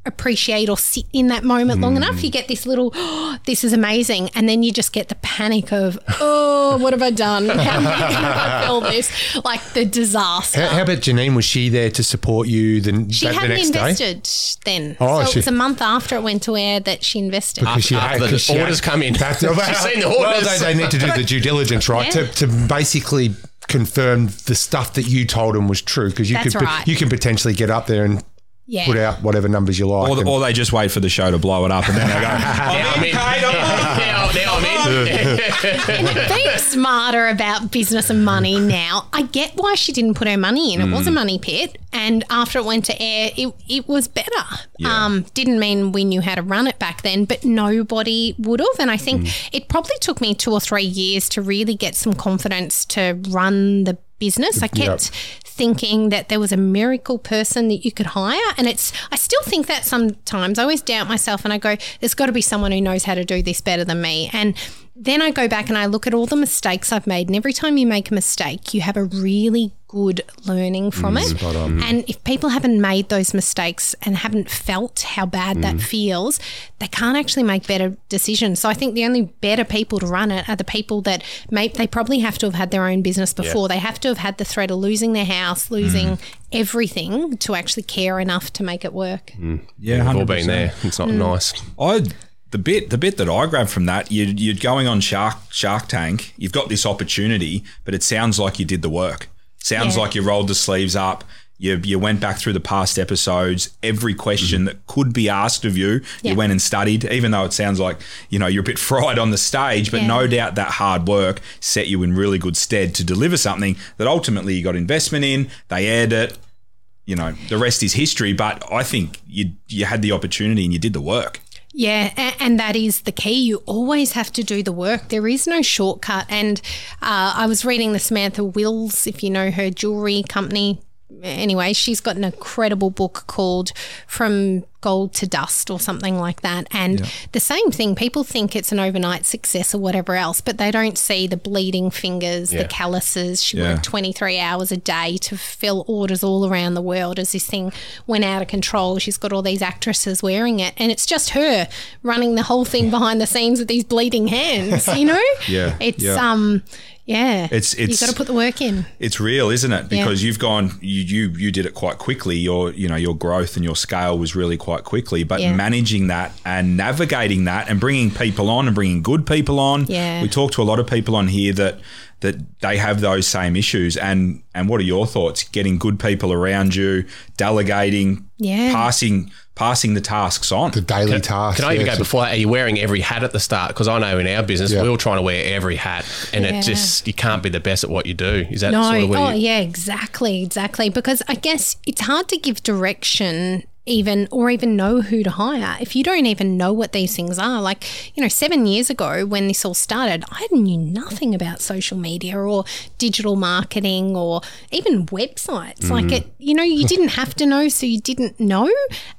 appreciate or sit in that moment long enough. You mm-hmm. get this little, oh, this is amazing, and then you just get the panic of, oh, what have I done? How am I going to fulfill this? Like the disaster. How, how about Janine? Was she there to support you the, she that, the hadn't next day? invested then. Oh, so she- it was a month after it went to air that she invested. Because she After had- the 'cause she orders had- come in. That's- (laughs) She's seen the Well, they, they need to do the due diligence, right? Yeah. To, to basically confirm the stuff that you told them was true, because you That's could right. you can potentially get up there and yeah. put out whatever numbers you like. Or, the, or they just wait for the show to blow it up and then they go, (laughs) now I'm in. (laughs) Now, now I'm in. being smarter about business and money now, I get why she didn't put her money in. It was a money pit, and after it went to air, it, it was better. Um, didn't mean we knew how to run it back then, but nobody would have. And I think it probably took me two or three years to really get some confidence to run the business. I kept thinking that there was a miracle person that you could hire. And it's, I still think that sometimes. I always doubt myself and I go, there's got to be someone who knows how to do this better than me. And then I go back and I look at all the mistakes I've made. And every time you make a mistake, you have a really good learning from mm, it. And if people haven't made those mistakes and haven't felt how bad that mm. feels, they can't actually make better decisions. So I think the only better people to run it are the people that may they probably have to have had their own business before. They have to have had the threat of losing their house, losing mm. everything to actually care enough to make it work. yeah, We've all 100%. been there. It's not nice. I the bit the bit that I grabbed from that, you you're going on Shark Shark Tank. You've got this opportunity, but it sounds like you did the work. Sounds Yeah. like you rolled the sleeves up. You, you went back through the past episodes. Every question that could be asked of you, Yeah. you went and studied. Even though it sounds like you know you're a bit (laughs) fried on the stage, but Yeah. no doubt that hard work set you in really good stead to deliver something that ultimately you got investment in. They aired it. You know the rest is history. But I think you you had the opportunity and you did the work. Yeah, and that is the key. You always have to do the work. There is no shortcut. And uh, I was reading the Samantha Wills, if you know her jewelry company. Anyway, she's got an incredible book called From Gold to Dust or something like that. And the same thing, people think it's an overnight success or whatever else, but they don't see the bleeding fingers, the Yeah. calluses. She Yeah. worked 23 hours a day to fill orders all around the world as this thing went out of control. She's got all these actresses wearing it, and it's just her running the whole thing behind the scenes with these bleeding hands, you know? (laughs) Yeah, It's, yeah. um, yeah. It's- you it's- got to put the work in. It's real, isn't it? Yeah. Because you've gone, you, you you did it quite quickly. Your you know your growth and your scale was really quite quickly. But Yeah. managing that and navigating that and bringing people on and bringing good people on. Yeah. We talk to a lot of people on here that that they have those same issues. And and what are your thoughts? Getting good people around you, delegating, Yeah. passing passing the tasks on. The daily task. Can I even yeah, go so- before that? Are you wearing every hat at the start? Because I know in our business, Yeah. we were trying to wear every hat, and Yeah. it just you can't be the best at what you do. Is that No, sort of where oh you, yeah, exactly, exactly. Because I guess it's hard to give direction even or even know who to hire if you don't even know what these things are. Like, you know, seven years ago when this all started, I knew nothing about social media or digital marketing or even websites. Like mm-hmm. it, you know, you didn't have to know, so you didn't know.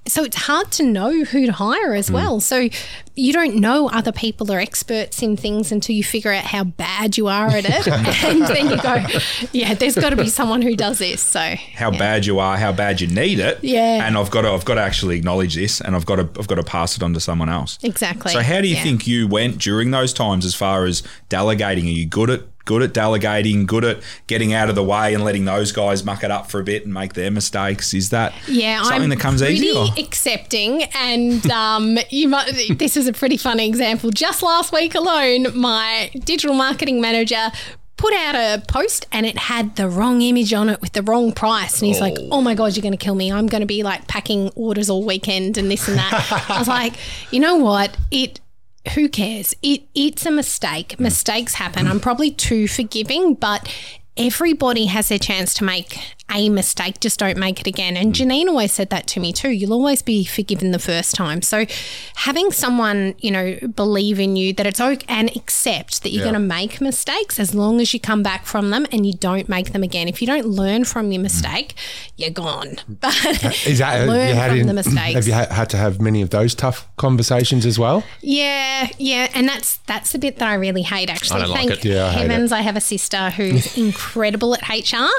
So it's hard to know who to hire as mm. well. So you don't know other people are experts in things until you figure out how bad you are at it. (laughs) and then you go, yeah, there's got to be someone who does this. So how bad you are, how bad you need it. Yeah. And I've got to I've got to actually acknowledge this and I've got to I've got to pass it on to someone else. exactly. So how do you Yeah. think you went during those times as far as delegating? Are you good at good at delegating, good at getting out of the way and letting those guys muck it up for a bit and make their mistakes? Is that Yeah, something I'm that comes easy? Or? accepting, and um, you might. This is a pretty funny example. Just last week alone, my digital marketing manager put out a post and it had the wrong image on it with the wrong price, and he's like, "Oh, oh my god, you're going to kill me! I'm going to be like packing orders all weekend and this and that." I was like, (laughs) you know what, it. Who cares? It it's a mistake. Mistakes happen. I'm probably too forgiving, but everybody has their chance to make a mistake, just don't make it again. And hmm. Janine always said that to me too. You'll always be forgiven the first time. So having someone, you know, believe in you that it's okay and accept that you're Yeah. going to make mistakes as long as you come back from them and you don't make them again. If you don't learn from your hmm. mistake, you're gone. (laughs) But Is that learn you had from in- the mistakes. Have you had to have many of those tough conversations as well? Yeah, yeah, and that's that's the bit that I really hate. Actually, I like thank it. Yeah, I hate heavens I have a sister who's (laughs) incredible at HR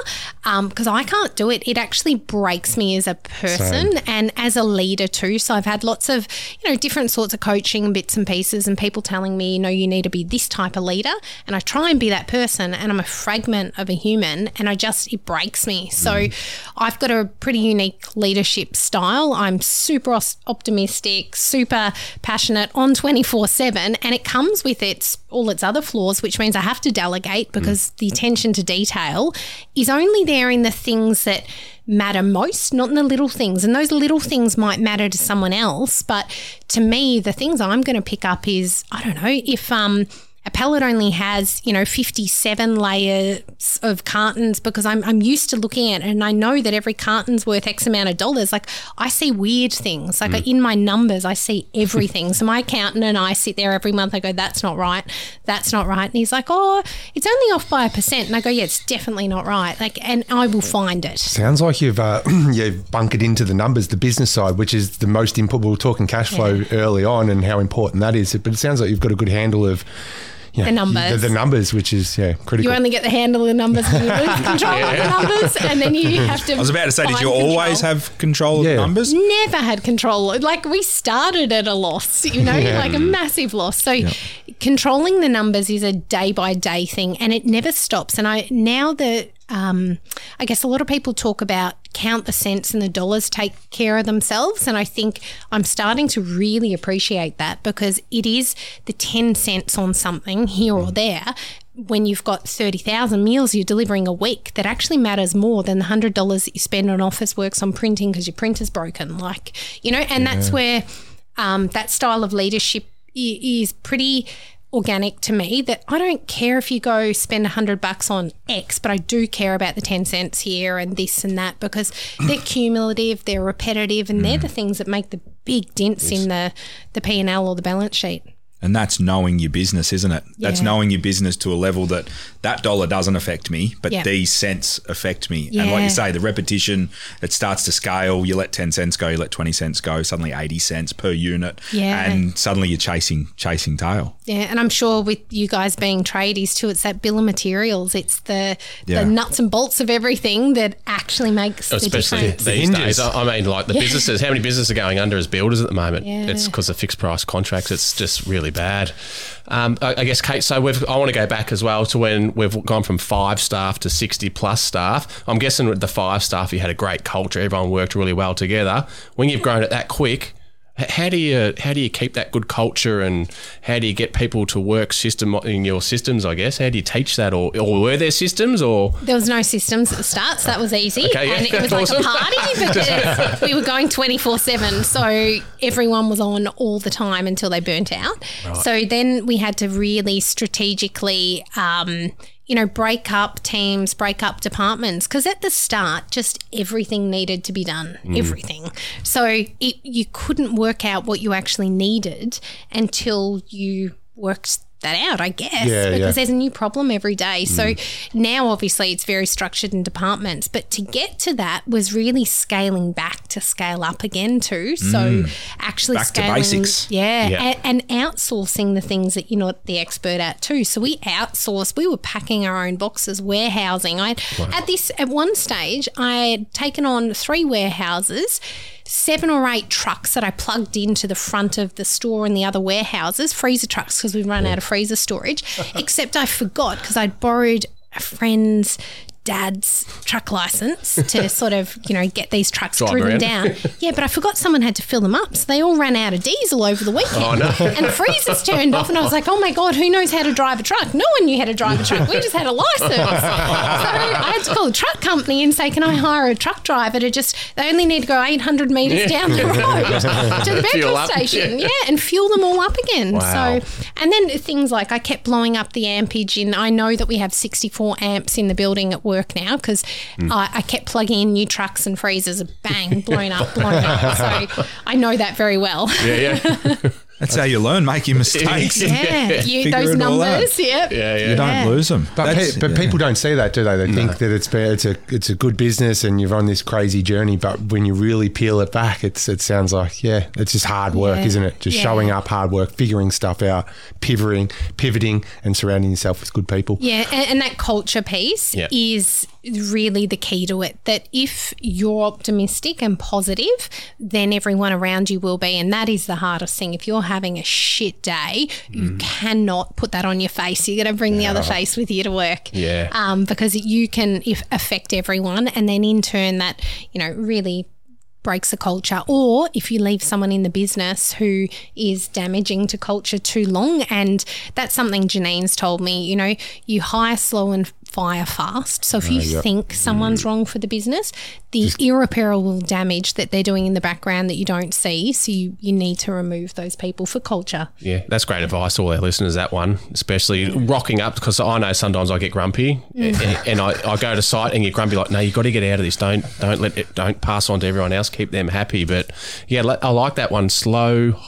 because um, I can't do it. It actually breaks me as a person and as a leader too. So I've had lots of you know different sorts of coaching bits and pieces, and people telling me, you know, you need to be this type of leader, and I try and be that person, and I'm a fragment of a human, and I just it breaks me. So mm. I've got a pretty unique leadership style. I'm super optimistic, super passionate on 24 7, and it comes with its all its other flaws, which means I have to delegate because the attention to detail is only there in the things that matter most, not in the little things. And those little things might matter to someone else, but to me, the things I'm going to pick up is I don't know if um a pallet only has, you know, 57 layers of cartons because I'm, I'm used to looking at it and I know that every carton's worth X amount of dollars. Like I see weird things. Like in my numbers, I see everything. so my accountant and I sit there every month. I go, that's not right. That's not right. And he's like, oh, it's only off by a percent. And I go, yeah, it's definitely not right. Like, and I will find it. Sounds like you've uh, (clears throat) you've bunkered into the numbers, the business side, which is the most important. We were talking cash flow early on and how important that is, but it sounds like you've got a good handle of you know, The numbers. The, the numbers, which is yeah critical. You only get the handle of the numbers when you lose control of the numbers, and then you (laughs) have to. I was about to say, did find you always have control of Yeah. numbers? never had control. Like we started at a loss, you know, Yeah. like a massive loss. So controlling the numbers is a day by day thing and it never stops. And I now that um, I guess a lot of people talk about count the cents and the dollars take care of themselves. And I think I'm starting to really appreciate that because it is the 10 cents on something here or there when you've got 30,000 meals you're delivering a week that actually matters more than the $100 that you spend on office works on printing because your printer's broken. Like, you know, and that's where um, that style of leadership is pretty organic to me that I don't care if you go spend a hundred bucks on X, but I do care about the 10 cents here and this and that because (clears throat) they're cumulative, they're repetitive, and they're mm. the things that make the big dents in the, the P&L or the balance sheet. And that's knowing your business, isn't it? That's knowing your business to a level that that dollar doesn't affect me, but Yeah. these cents affect me. And like you say, the repetition, it starts to scale. You let 10 cents go, you let 20 cents go, suddenly 80 cents per unit. Yeah. And suddenly you're chasing chasing tail. Yeah, and I'm sure with you guys being tradies too, it's that bill of materials. It's the Yeah. the nuts and bolts of everything that actually makes the Especially difference. these hinges. days. I I mean, like the businesses, how many businesses are going under as builders at the moment? Yeah. It's because of fixed price contracts. It's just really bad. Um, I, I guess, Kate, so I want to go back as well to when we've gone from five staff to 60 plus staff. I'm guessing with the five staff, you had a great culture. Everyone worked really well together. When you've grown it that quick, How do you how do you keep that good culture and how do you get people to work system in your systems? I guess how do you teach that, or, or were there systems, or There was no systems at the start, so that was easy. Okay, yeah, and it was like awesome. a party (laughs) because we were going 24 7. So everyone was on all the time until they burnt out. So then we had to really strategically, um, you know, break up teams, break up departments. Because at the start, just everything needed to be done, Mm. everything. So it, you couldn't work out what you actually needed until you worked that out, I guess, Yeah, because yeah. there's a new problem every day. So Mm. now, obviously, it's very structured in departments. But to get to that was really scaling back to scale up again too. So actually Mm. Back to basics. yeah, Yeah. And, and outsourcing the things that you're not the expert at too. So we outsourced. We were packing our own boxes, warehousing. I at this at one stage, I had taken on three warehouses. Seven or eight trucks that I plugged into the front of the store and the other warehouses, freezer trucks, because we've run out of freezer storage. (laughs) Except I forgot because I'd borrowed a friend's dad's truck license to (laughs) sort of, you know, get these trucks Drive driven around. down. Yeah, but I forgot someone had to fill them up. So they all ran out of diesel over the weekend. Oh, no. And the freezers turned off. And I was like, oh my God, who knows how to drive a truck? No one knew how to drive a truck. We just had a license. So I had to call the truck company and say, can I hire a truck driver to just, they only need to go 800 metres down the road to the (laughs) petrol station. Yeah. and fuel them all up again. Wow. So, and then things like I kept blowing up the ampage. And I know that we have 64 amps in the building at work now because I, I kept plugging in new trucks and freezers, bang, blown up, blown up. So I know that very well. yeah, yeah, (laughs) That's how you learn making (laughs) mistakes. Yeah, (laughs) you, those it all out. numbers. Yep. yeah, yeah. You don't Yeah. lose them. But, pe- but yeah. people don't see that, do they? They think that it's be- it's a it's a good business and you're on this crazy journey. But when you really peel it back, it's it sounds like yeah, it's just hard work, Yeah. isn't it? Just Yeah. showing up, hard work, figuring stuff out, pivoting, pivoting, and surrounding yourself with good people. Yeah, and, and that culture piece Yeah. is really the key to it. That if you're optimistic and positive, then everyone around you will be. And that is the hardest thing. If you're having a shit day, you cannot put that on your face. You're going to bring the other face with you to work. Yeah. Um, because you can if, affect everyone. And then in turn, that, you know, really breaks the culture or if you leave someone in the business who is damaging to culture too long and that's something Janine's told me you know you hire slow and fire fast so if you uh, think someone's mm. wrong for the business the irreparable damage that they're doing in the background that you don't see so you, you need to remove those people for culture Yeah, that's great advice to all our listeners. That one, especially rocking up because I know sometimes I get grumpy and, mm. and I, I go to site and get grumpy. Like, no, you have got to get out of this. Don't don't let it. Don't pass on to everyone else. Keep them happy. But yeah, I like that one. Slow.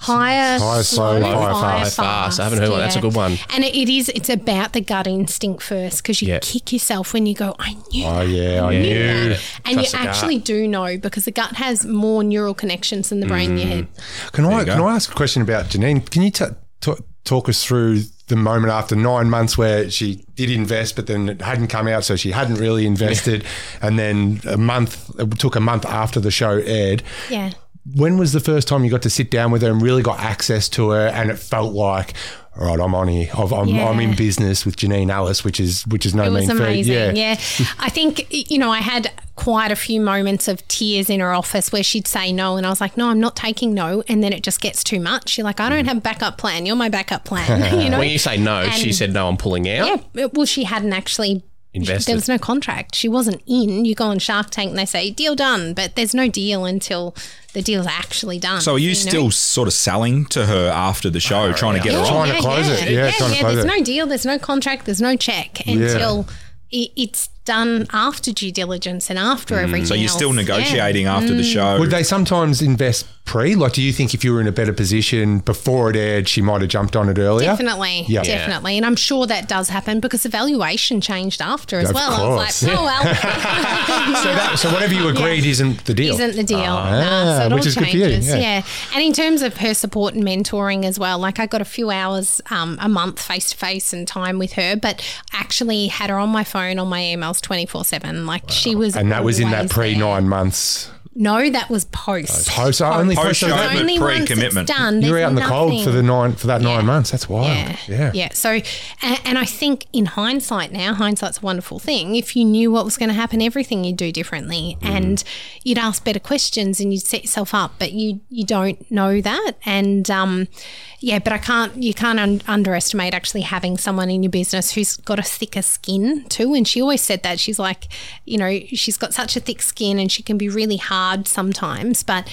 Hire, Hire slow, fire fast. Fast. I haven't heard one. That's a good one. and it, it is it's about the gut instinct first because you Yeah. kick yourself when you go I knew Oh yeah, I Yeah. knew. that. and you Trust the gut. actually do know because the gut has more neural connections than the brain in your mm. head. Can I you go. can I ask a question about Janine? Can you t- t- talk us through the moment after nine months where she did invest, but then it hadn't come out, so she hadn't really invested, and then a month it took a month after the show aired. Yeah. When was the first time you got to sit down with her and really got access to her, and it felt like, all right, I'm on here. I've, I'm, Yeah. I'm in business with Janine Allis, which is which is no It was mean feat. amazing. Yeah. Yeah. (laughs) I think, you know, I had quite a few moments of tears in her office where she'd say no. And I was like, no, I'm not taking no. And then it just gets too much. You're like, I don't mm. have a backup plan. You're my backup plan. (laughs) (laughs) you know? When you say no, she said no. I'm pulling out. Yeah. Well, she hadn't actually. Invested. There was no contract. She wasn't in. You go on Shark Tank and they say deal done, but there's no deal until the deal's actually done. So are you know? still sort of selling to her after the show, uh, trying to get her on? Trying to close it. Yeah, trying to close there's it. no deal, there's no contract, there's no check until it, it's done after due diligence and after everything. Mm. So you're still else. Yeah. negotiating after the show. Would they sometimes invest pre? Like, do you think if you were in a better position before it aired, she might have jumped on it earlier? Definitely, Yeah. definitely, and I'm sure that does happen because the valuation changed after as Of well. I course. was like, oh well, (laughs) So, that, so whatever you agreed isn't the deal. isn't the deal. Ah, Nah, so it which all is good for you, changes. yeah. yeah. And in terms of her support and mentoring as well, like I got a few hours um, a month face to face and time with her, but actually had her on my phone, on my emails 24 7. Like she was. and that was in that pre nine months No, that was post. Post, I only Post so show. Only once pre-commitment. done. you were out in the cold for the nine for that nine months. That's wild. Yeah. Yeah. Yeah. So, and, and I think in hindsight now, hindsight's a wonderful thing. If you knew what was going to happen, everything you'd do differently and you'd ask better questions and you'd set yourself up, but you, you don't know that. And, um, yeah, but I can't, you can't un- underestimate actually having someone in your business who's got a thicker skin too. And she always said that she's like, you know, she's got such a thick skin and she can be really hard sometimes, but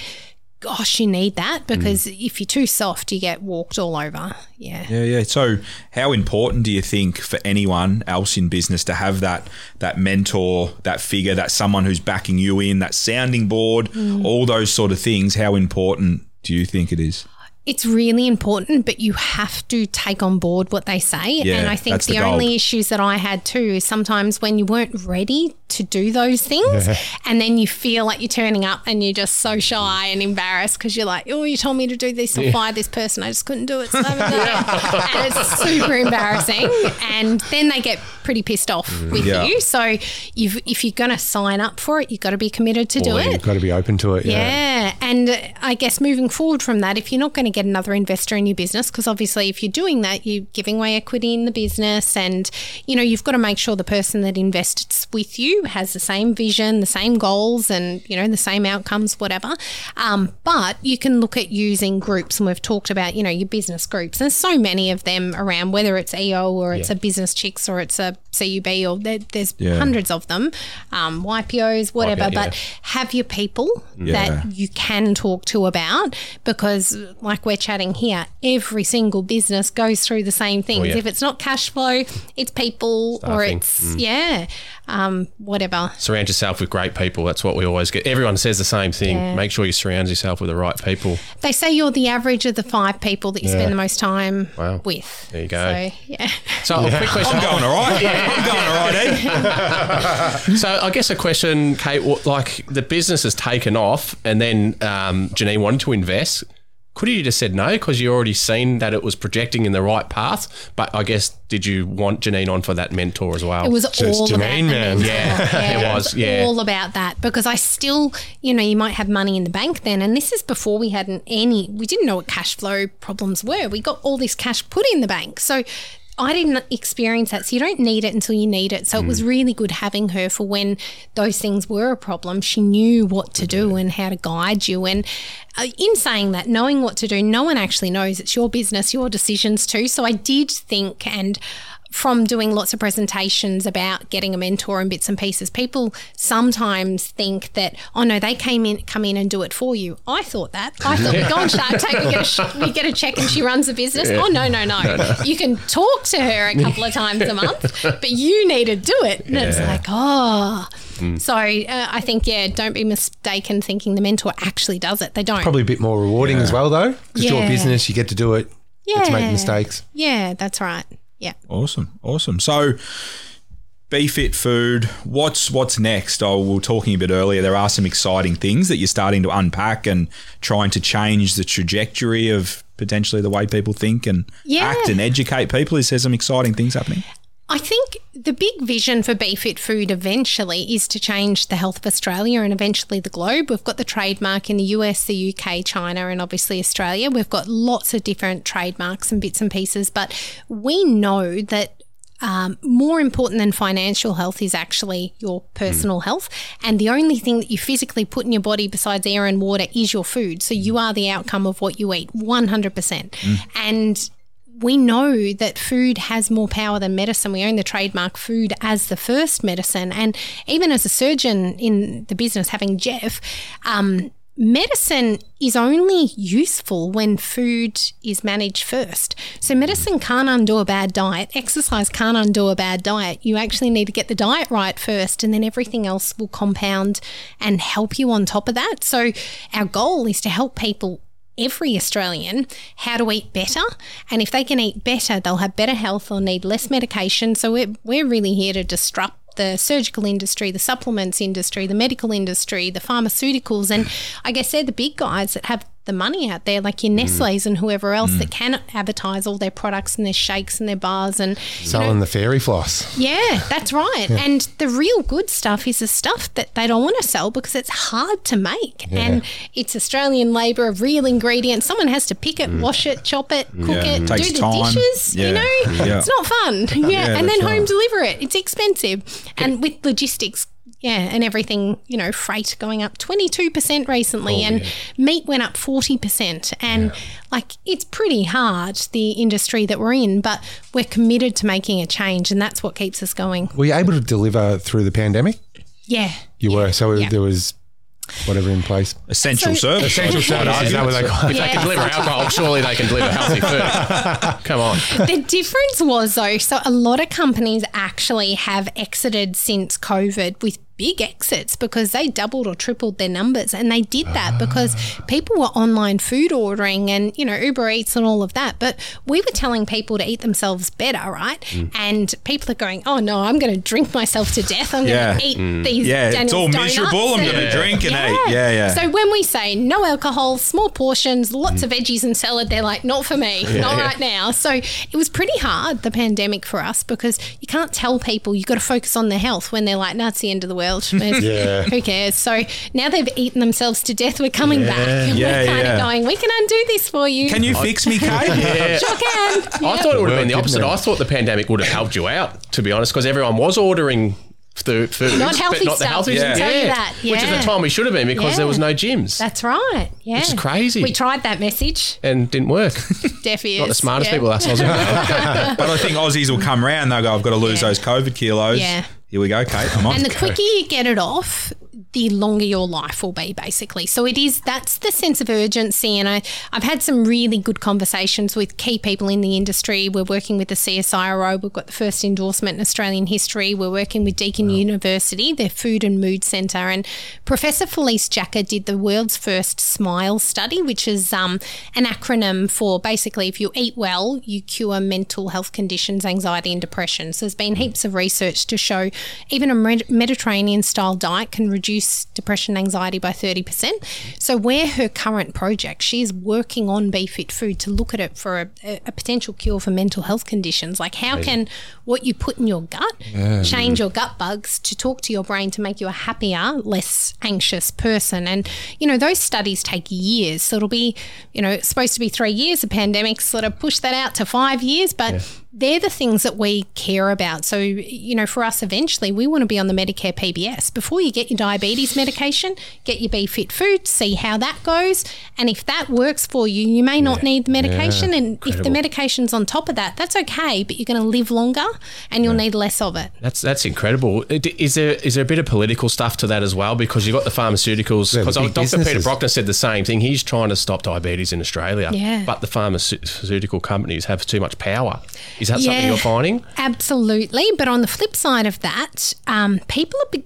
gosh, you need that because if you're too soft, you get walked all over. Yeah. Yeah, yeah. So, how important do you think for anyone else in business to have that that mentor, that figure, that someone who's backing you in, that sounding board, Mm. all those sort of things? How important do you think it is? It's really important, but you have to take on board what they say. Yeah, and I think the the, only issues that I had too is sometimes when you weren't ready to do those things, and then you feel like you're turning up and you're just so shy and embarrassed because you're like, oh, you told me to do this or fire this person. I just couldn't do it. (laughs) So I haven't done it. And it's super embarrassing. And then they get pretty pissed off with Mm. Yeah. you. So you've, if you're going to sign up for it, you've got to be committed to do it. You've got to be open to it. Yeah. Yeah. And uh, I guess moving forward from that, if you're not going to get another investor in your business, because obviously if you're doing that, you're giving away equity in the business and, you know, you've got to make sure the person that invests with you has the same vision, the same goals and, you know, the same outcomes, whatever. Um, but you can look at using groups and we've talked about, you know, your business groups. There's so many of them around, whether it's EO or it's a business chicks or it's a CUB or there, there's Yeah. hundreds of them, um, YPOs, whatever. YPO, yeah. But have your people Yeah. that you can talk to about because like we're chatting here every single business goes through the same things yeah. if it's not cash flow it's people or it's yeah um, whatever Surround yourself with great people. That's what we always get. Everyone says the same thing. Yeah. Make sure you surround yourself with the right people. they say you're the average of the five people that you spend the most time Wow. with There you go. so yeah So, a quick question. I'm going all right. I'm going all right, Ed. (laughs) So, I guess a question, Kate. Like the business has taken off, and then um, Janine wanted to invest. Could you just said no because you already seen that it was projecting in the right path? But I guess did you want Janine on for that mentor as well? It was Just all Janine, about man. mentor. Yeah, (laughs) it was, yeah. all about that because I still, you know, you might have money in the bank then, and this is before we had any. We didn't know what cash flow problems were. We got all this cash put in the bank, so. I didn't experience that, so you don't need it until you need it. So it was really good having her for when those things were a problem. She knew what to do and how to guide you. And uh, in saying that, knowing what to do, no one actually knows. It's your business, your decisions too. So I did think, and from doing lots of presentations about getting a mentor and bits and pieces, people sometimes think that, oh no, they came in, come in and do it for you. I thought that. I thought we go on Shark Tank, we get, a sh- we get a check and she runs the business. Oh no, no, no, You can talk to her a couple of times a month, but you need to do it. And it's like, oh. So uh, I think, yeah, don't be mistaken thinking the mentor actually does it. They don't. Probably a bit more rewarding as well, though, because your business, you get to do it. Get to make mistakes. Yeah, that's right. Yeah. Awesome, awesome. So, BeFit Food. What's what's next? Oh, we were talking a bit earlier. There are some exciting things that you're starting to unpack and trying to change the trajectory of potentially the way people think and Yeah. act and educate people. Is there some exciting things happening? I think the big vision for BeFit Food eventually is to change the health of Australia and eventually the globe. We've got the trademark in the US, the UK, China, and obviously Australia. We've got lots of different trademarks and bits and pieces, but we know that. Um, more important than financial health is actually your personal health. And the only thing that you physically put in your body besides air and water is your food. So you are the outcome of what you eat, 100%. And we know that food has more power than medicine. We own the trademark food as the first medicine. And even as a surgeon in the business, having Jeff, um, medicine is only useful when food is managed first. So, medicine can't undo a bad diet, exercise can't undo a bad diet. You actually need to get the diet right first, and then everything else will compound and help you on top of that. So, our goal is to help people every Australian how to eat better. And if they can eat better, they'll have better health, they'll need less medication. So we're, we're really here to disrupt the surgical industry, the supplements industry, the medical industry, the pharmaceuticals. And I guess they're the big guys that have the money out there, like your mm-hmm. Nestle's and whoever else that mm. can advertise all their products and their shakes and their bars and Selling the fairy floss. yeah, that's right. And the real good stuff is the stuff that they don't want to sell because it's hard to make. And it's Australian labour of real ingredients. Someone has to pick it, mm. wash it, chop it, cook Yeah, it, it do the time. dishes. Yeah. You know, Yeah. it's not fun. (laughs) Yeah. and that's then home right. deliver it. It's expensive. And with logistics, yeah, and everything, you know, freight going up 22% recently, oh, and meat went up 40%. And like, it's pretty hard, the industry that we're in, but we're committed to making a change, and that's what keeps us going. Were you able to deliver through the pandemic? Yeah. You were. So Yeah. there was whatever in place. Essential So- service. Essential services, is that what they? If they can deliver alcohol, surely they can deliver healthy food. (laughs) Come on. the difference was though, so a lot of companies actually have exited since COVID with big exits because they doubled or tripled their numbers and they did that because people were online food ordering and you know Uber Eats and all of that but we were telling people to eat themselves better right and people are going oh no I'm going to drink myself to death I'm Yeah. going to eat mm. these Yeah, it's all miserable. I'm going to drink and eat. Yeah, yeah. so when we say no alcohol, small portions, lots of veggies and salad, they're like, not for me, not yeah. right now. So it was pretty hard, the pandemic for us, because you can't tell people you've got to focus on their health when they're like, no, it's the end of the world. (laughs) Yeah. Who cares? So now they've eaten themselves to death. We're coming back. (laughs) And Yeah, we're kind yeah. of going, we can undo this for you. Can you fix me, Kate? (laughs) Yeah. Sure can. I thought it would have been the opposite. I thought the pandemic would have helped you out, to be honest, because everyone was ordering th- foods, Not healthy but not the stuff. healthy Yeah. stuff. Tell you Which is the time we should have been because there was no gyms That's right. Yeah. is crazy. We tried that message. and didn't work. Deaf ears. Not the smartest Yeah. people assholes. in the world. But I think Aussies will come round. They'll go, I've got to lose Yeah. those COVID kilos. Yeah. Here we go, Kate. And the quicker you get it off, the longer your life will be, basically. So it is that's the sense of urgency. And I, I've had some really good conversations with key people in the industry. We're working with the CSIRO. We've got the first endorsement in Australian history. We're working with Deakin University, their Food and Mood Centre. And Professor Felice Jacka did the world's first SMILE study, which is um, an acronym for basically if you eat well, you cure mental health conditions, anxiety, and depression. So there's been heaps of research to show even a Mediterranean style diet can reduce depression and anxiety by 30%. So, where her current project, she's working on Be Fit Food to look at it for a, a, a potential cure for mental health conditions. Like, how can what you put in your gut change your gut bugs to talk to your brain to make you a happier, less anxious person? And, you know, those studies take years. So, it'll be, you know, supposed to be three years. The pandemic sort of pushed that out to five years, but they're the things that we care about. So, you know, for us, eventually, we want to be on the Medicare PBS. Before you get your diabetes medication, get your Be Fit food, see how that goes. And if that works for you, you may not need the medication. And if the medication's on top of that, that's okay, but you're going to live longer and you'll need less of it. That's that's incredible. Uh, is there is there a bit of political stuff to that as well? Because you've got the pharmaceuticals. Because big Dr. Peter. Brukner said the same thing. He's trying to stop diabetes in Australia. Yeah. But the pharmaceutical companies have too much power. Is that something Yeah. you're finding? Absolutely. But on the flip side of that, um, people are be-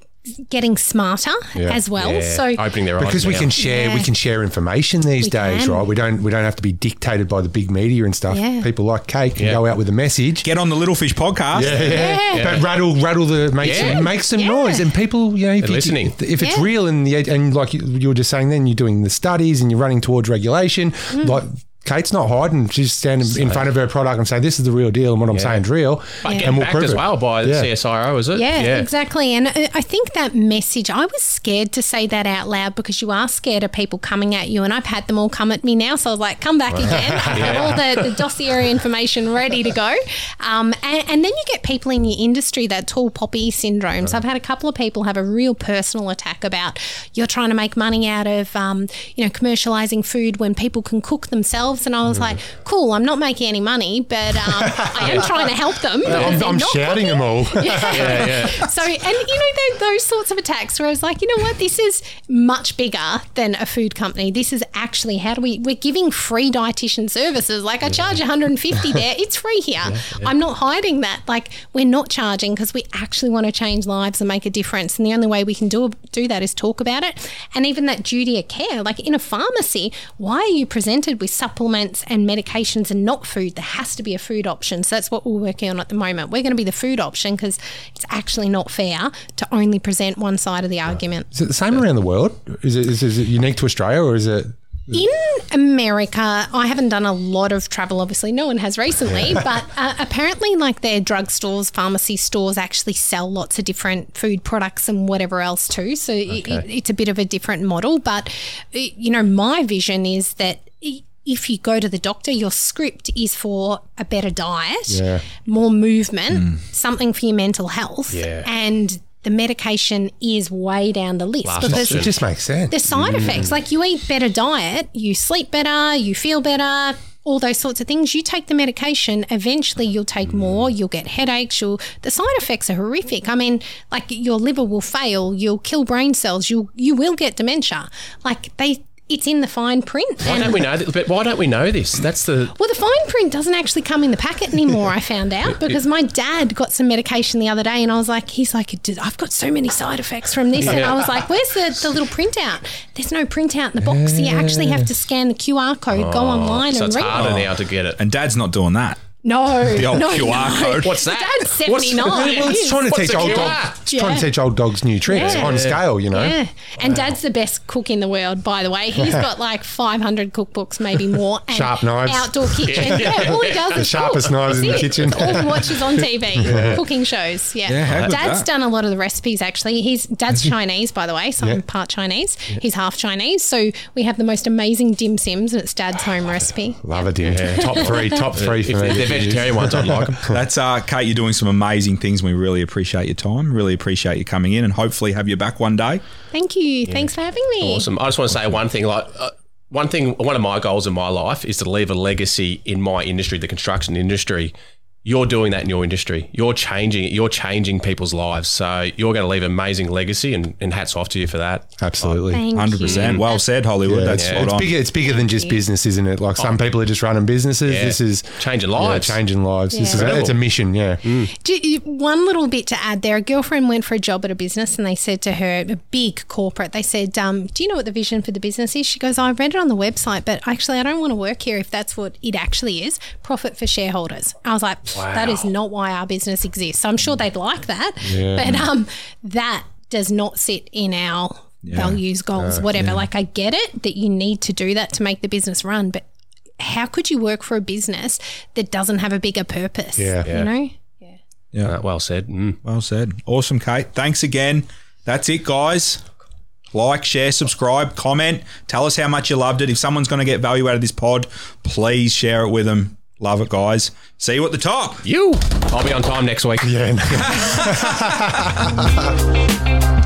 getting smarter as well. Yeah. So opening their eyes because we now. can share we can share information these We days, can. right? We don't we don't have to be dictated by the big media and stuff. Yeah. People like Kate can Yeah. go out with a message. Get on the Little Fish podcast. Yeah. But rattle, rattle the make Yeah. some, make some Yeah. noise, and people, you know, if, you, listening. if, if it's Yeah. real and the and like you, you were just saying, then you're doing the studies and you're running towards regulation. Mm. Like Kate's not hiding; she's standing in front of her product and saying, "This is the real deal, and what I'm saying is real." But Yeah. And we'll backed prove as well by Yeah. the CSIRO, is it? Yeah, exactly. And I I think that message, I was scared to say that out loud because you are scared of people coming at you. And I've had them all come at me now. So I was like, come back again. I have all the, the (laughs) dossier information ready to go. Um, and, and then you get people in your industry that tall poppy syndromes. I've had a couple of people have a real personal attack about you're trying to make money out of, um, you know, commercializing food when people can cook themselves. And I was like, cool, I'm not making any money, but um, I am trying to help them. I'm, I'm shouting them all. (laughs) Yeah, yeah. so, and you know, tho- those sorts of attacks where I was like, you know what, this is much bigger than a food company. This is actually how do we, we're giving free dietitian services. Like I charge 150 there, (laughs) it's free here. I'm not hiding that. Like we're not charging because we actually want to change lives and make a difference. And the only way we can do, do that is talk about it. And even that duty of care, like in a pharmacy, why are you presented with supplements and medications and not food? There has to be a food option. So that's what we're working on at the moment. We're going to be the food option because it's actually not fair to only present one side of the argument. Is it the same around the world? Is it, is, is it unique to Australia, or is it? In America, I haven't done a lot of travel. Obviously, no one has recently, but uh, apparently, like their drugstores, pharmacy stores actually sell lots of different food products and whatever else too. So it, it, it's a bit of a different model. But you know, my vision is that. I- If you go to the doctor, your script is for a better diet, Yeah. more movement, mm. something for your mental health, Yeah. and the medication is way down the list Last because option. It just makes sense. the side mm. effects, like you eat better diet, you sleep better, you feel better, all those sorts of things. You take the medication, eventually you'll take mm. more, you'll get headaches, you'll the side effects are horrific. I mean, like your liver will fail, you'll kill brain cells, you you will get dementia. Like they it's in the fine print. Why don't we know? This? But why don't we know this? That's the Well, the fine print doesn't actually come in the packet anymore. I found out (laughs) because my dad got some medication the other day, and I was like, he's like, I've got so many side effects from this, and I was like, where's the, the little printout? There's no printout in the box. You actually have to scan the QR code, go oh, online, and read. so and it's read harder it. now to get it. And Dad's not doing that. No, The old no, QR no. code. What's that? Dad's What's- seventy nine. well, it's trying to What's teach old QR? dogs. It's trying to teach old dogs new tricks Yeah. on scale. You know. Yeah, and Dad's the best cook in the world, by the way. He's got like 500 cookbooks, maybe more. And Sharp knives. Outdoor kitchen. (laughs) Yeah, all he does The is sharpest cook. knives in That's the it. kitchen. That's all he watches on TV, (laughs) cooking shows. Yeah, Yeah, Dad's that? done a lot of the recipes. Actually, he's Dad's Chinese, by the way. So I'm part Chinese. He's half Chinese. So we have the most amazing dim sims, and it's Dad's home recipe. Love it, dude. Top three, top three for me. They're vegetarian ones, I'd like them. (laughs) That's uh, Kate. You're doing some amazing things. We really appreciate your time. Really appreciate you coming in, and hopefully have you back one day. Thank you. Thanks for having me. Awesome. I just want to say one thing. Like uh, one thing, one of my goals in my life is to leave a legacy in my industry, the construction industry. You're doing that in your industry. You're changing it. You're changing people's lives. So you're going to leave an amazing legacy, and, and hats off to you for that. Absolutely. Thank Hundred percent. you. Well said, Hollywood. Yeah, That's it's, spot it's on. bigger. It's bigger than just business, isn't it? Like some people are just running businesses. Yeah. This is Changing yeah, lives. changing lives. This is it's a mission. Yeah. Do you- one little bit to add there. A girlfriend went for a job at a business and they said to her, a big corporate, they said, um, Do you know what the vision for the business is? She goes, I read it on the website, but actually, I don't want to work here if that's what it actually is profit for shareholders. I was like, That is not why our business exists. So I'm sure they'd like that. But um, that does not sit in our values, goals, whatever. Like, I get it that you need to do that to make the business run, but how could you work for a business that doesn't have a bigger purpose? Yeah. You know? Yeah. Yeah. Uh, well said. Mm. Well said. Awesome, Kate. Thanks again. That's it, guys. Like, share, subscribe, comment. Tell us how much you loved it. If someone's going to get value out of this pod, please share it with them. Love it, guys. See you at the top. You. I'll be on time next week. Yeah. (laughs)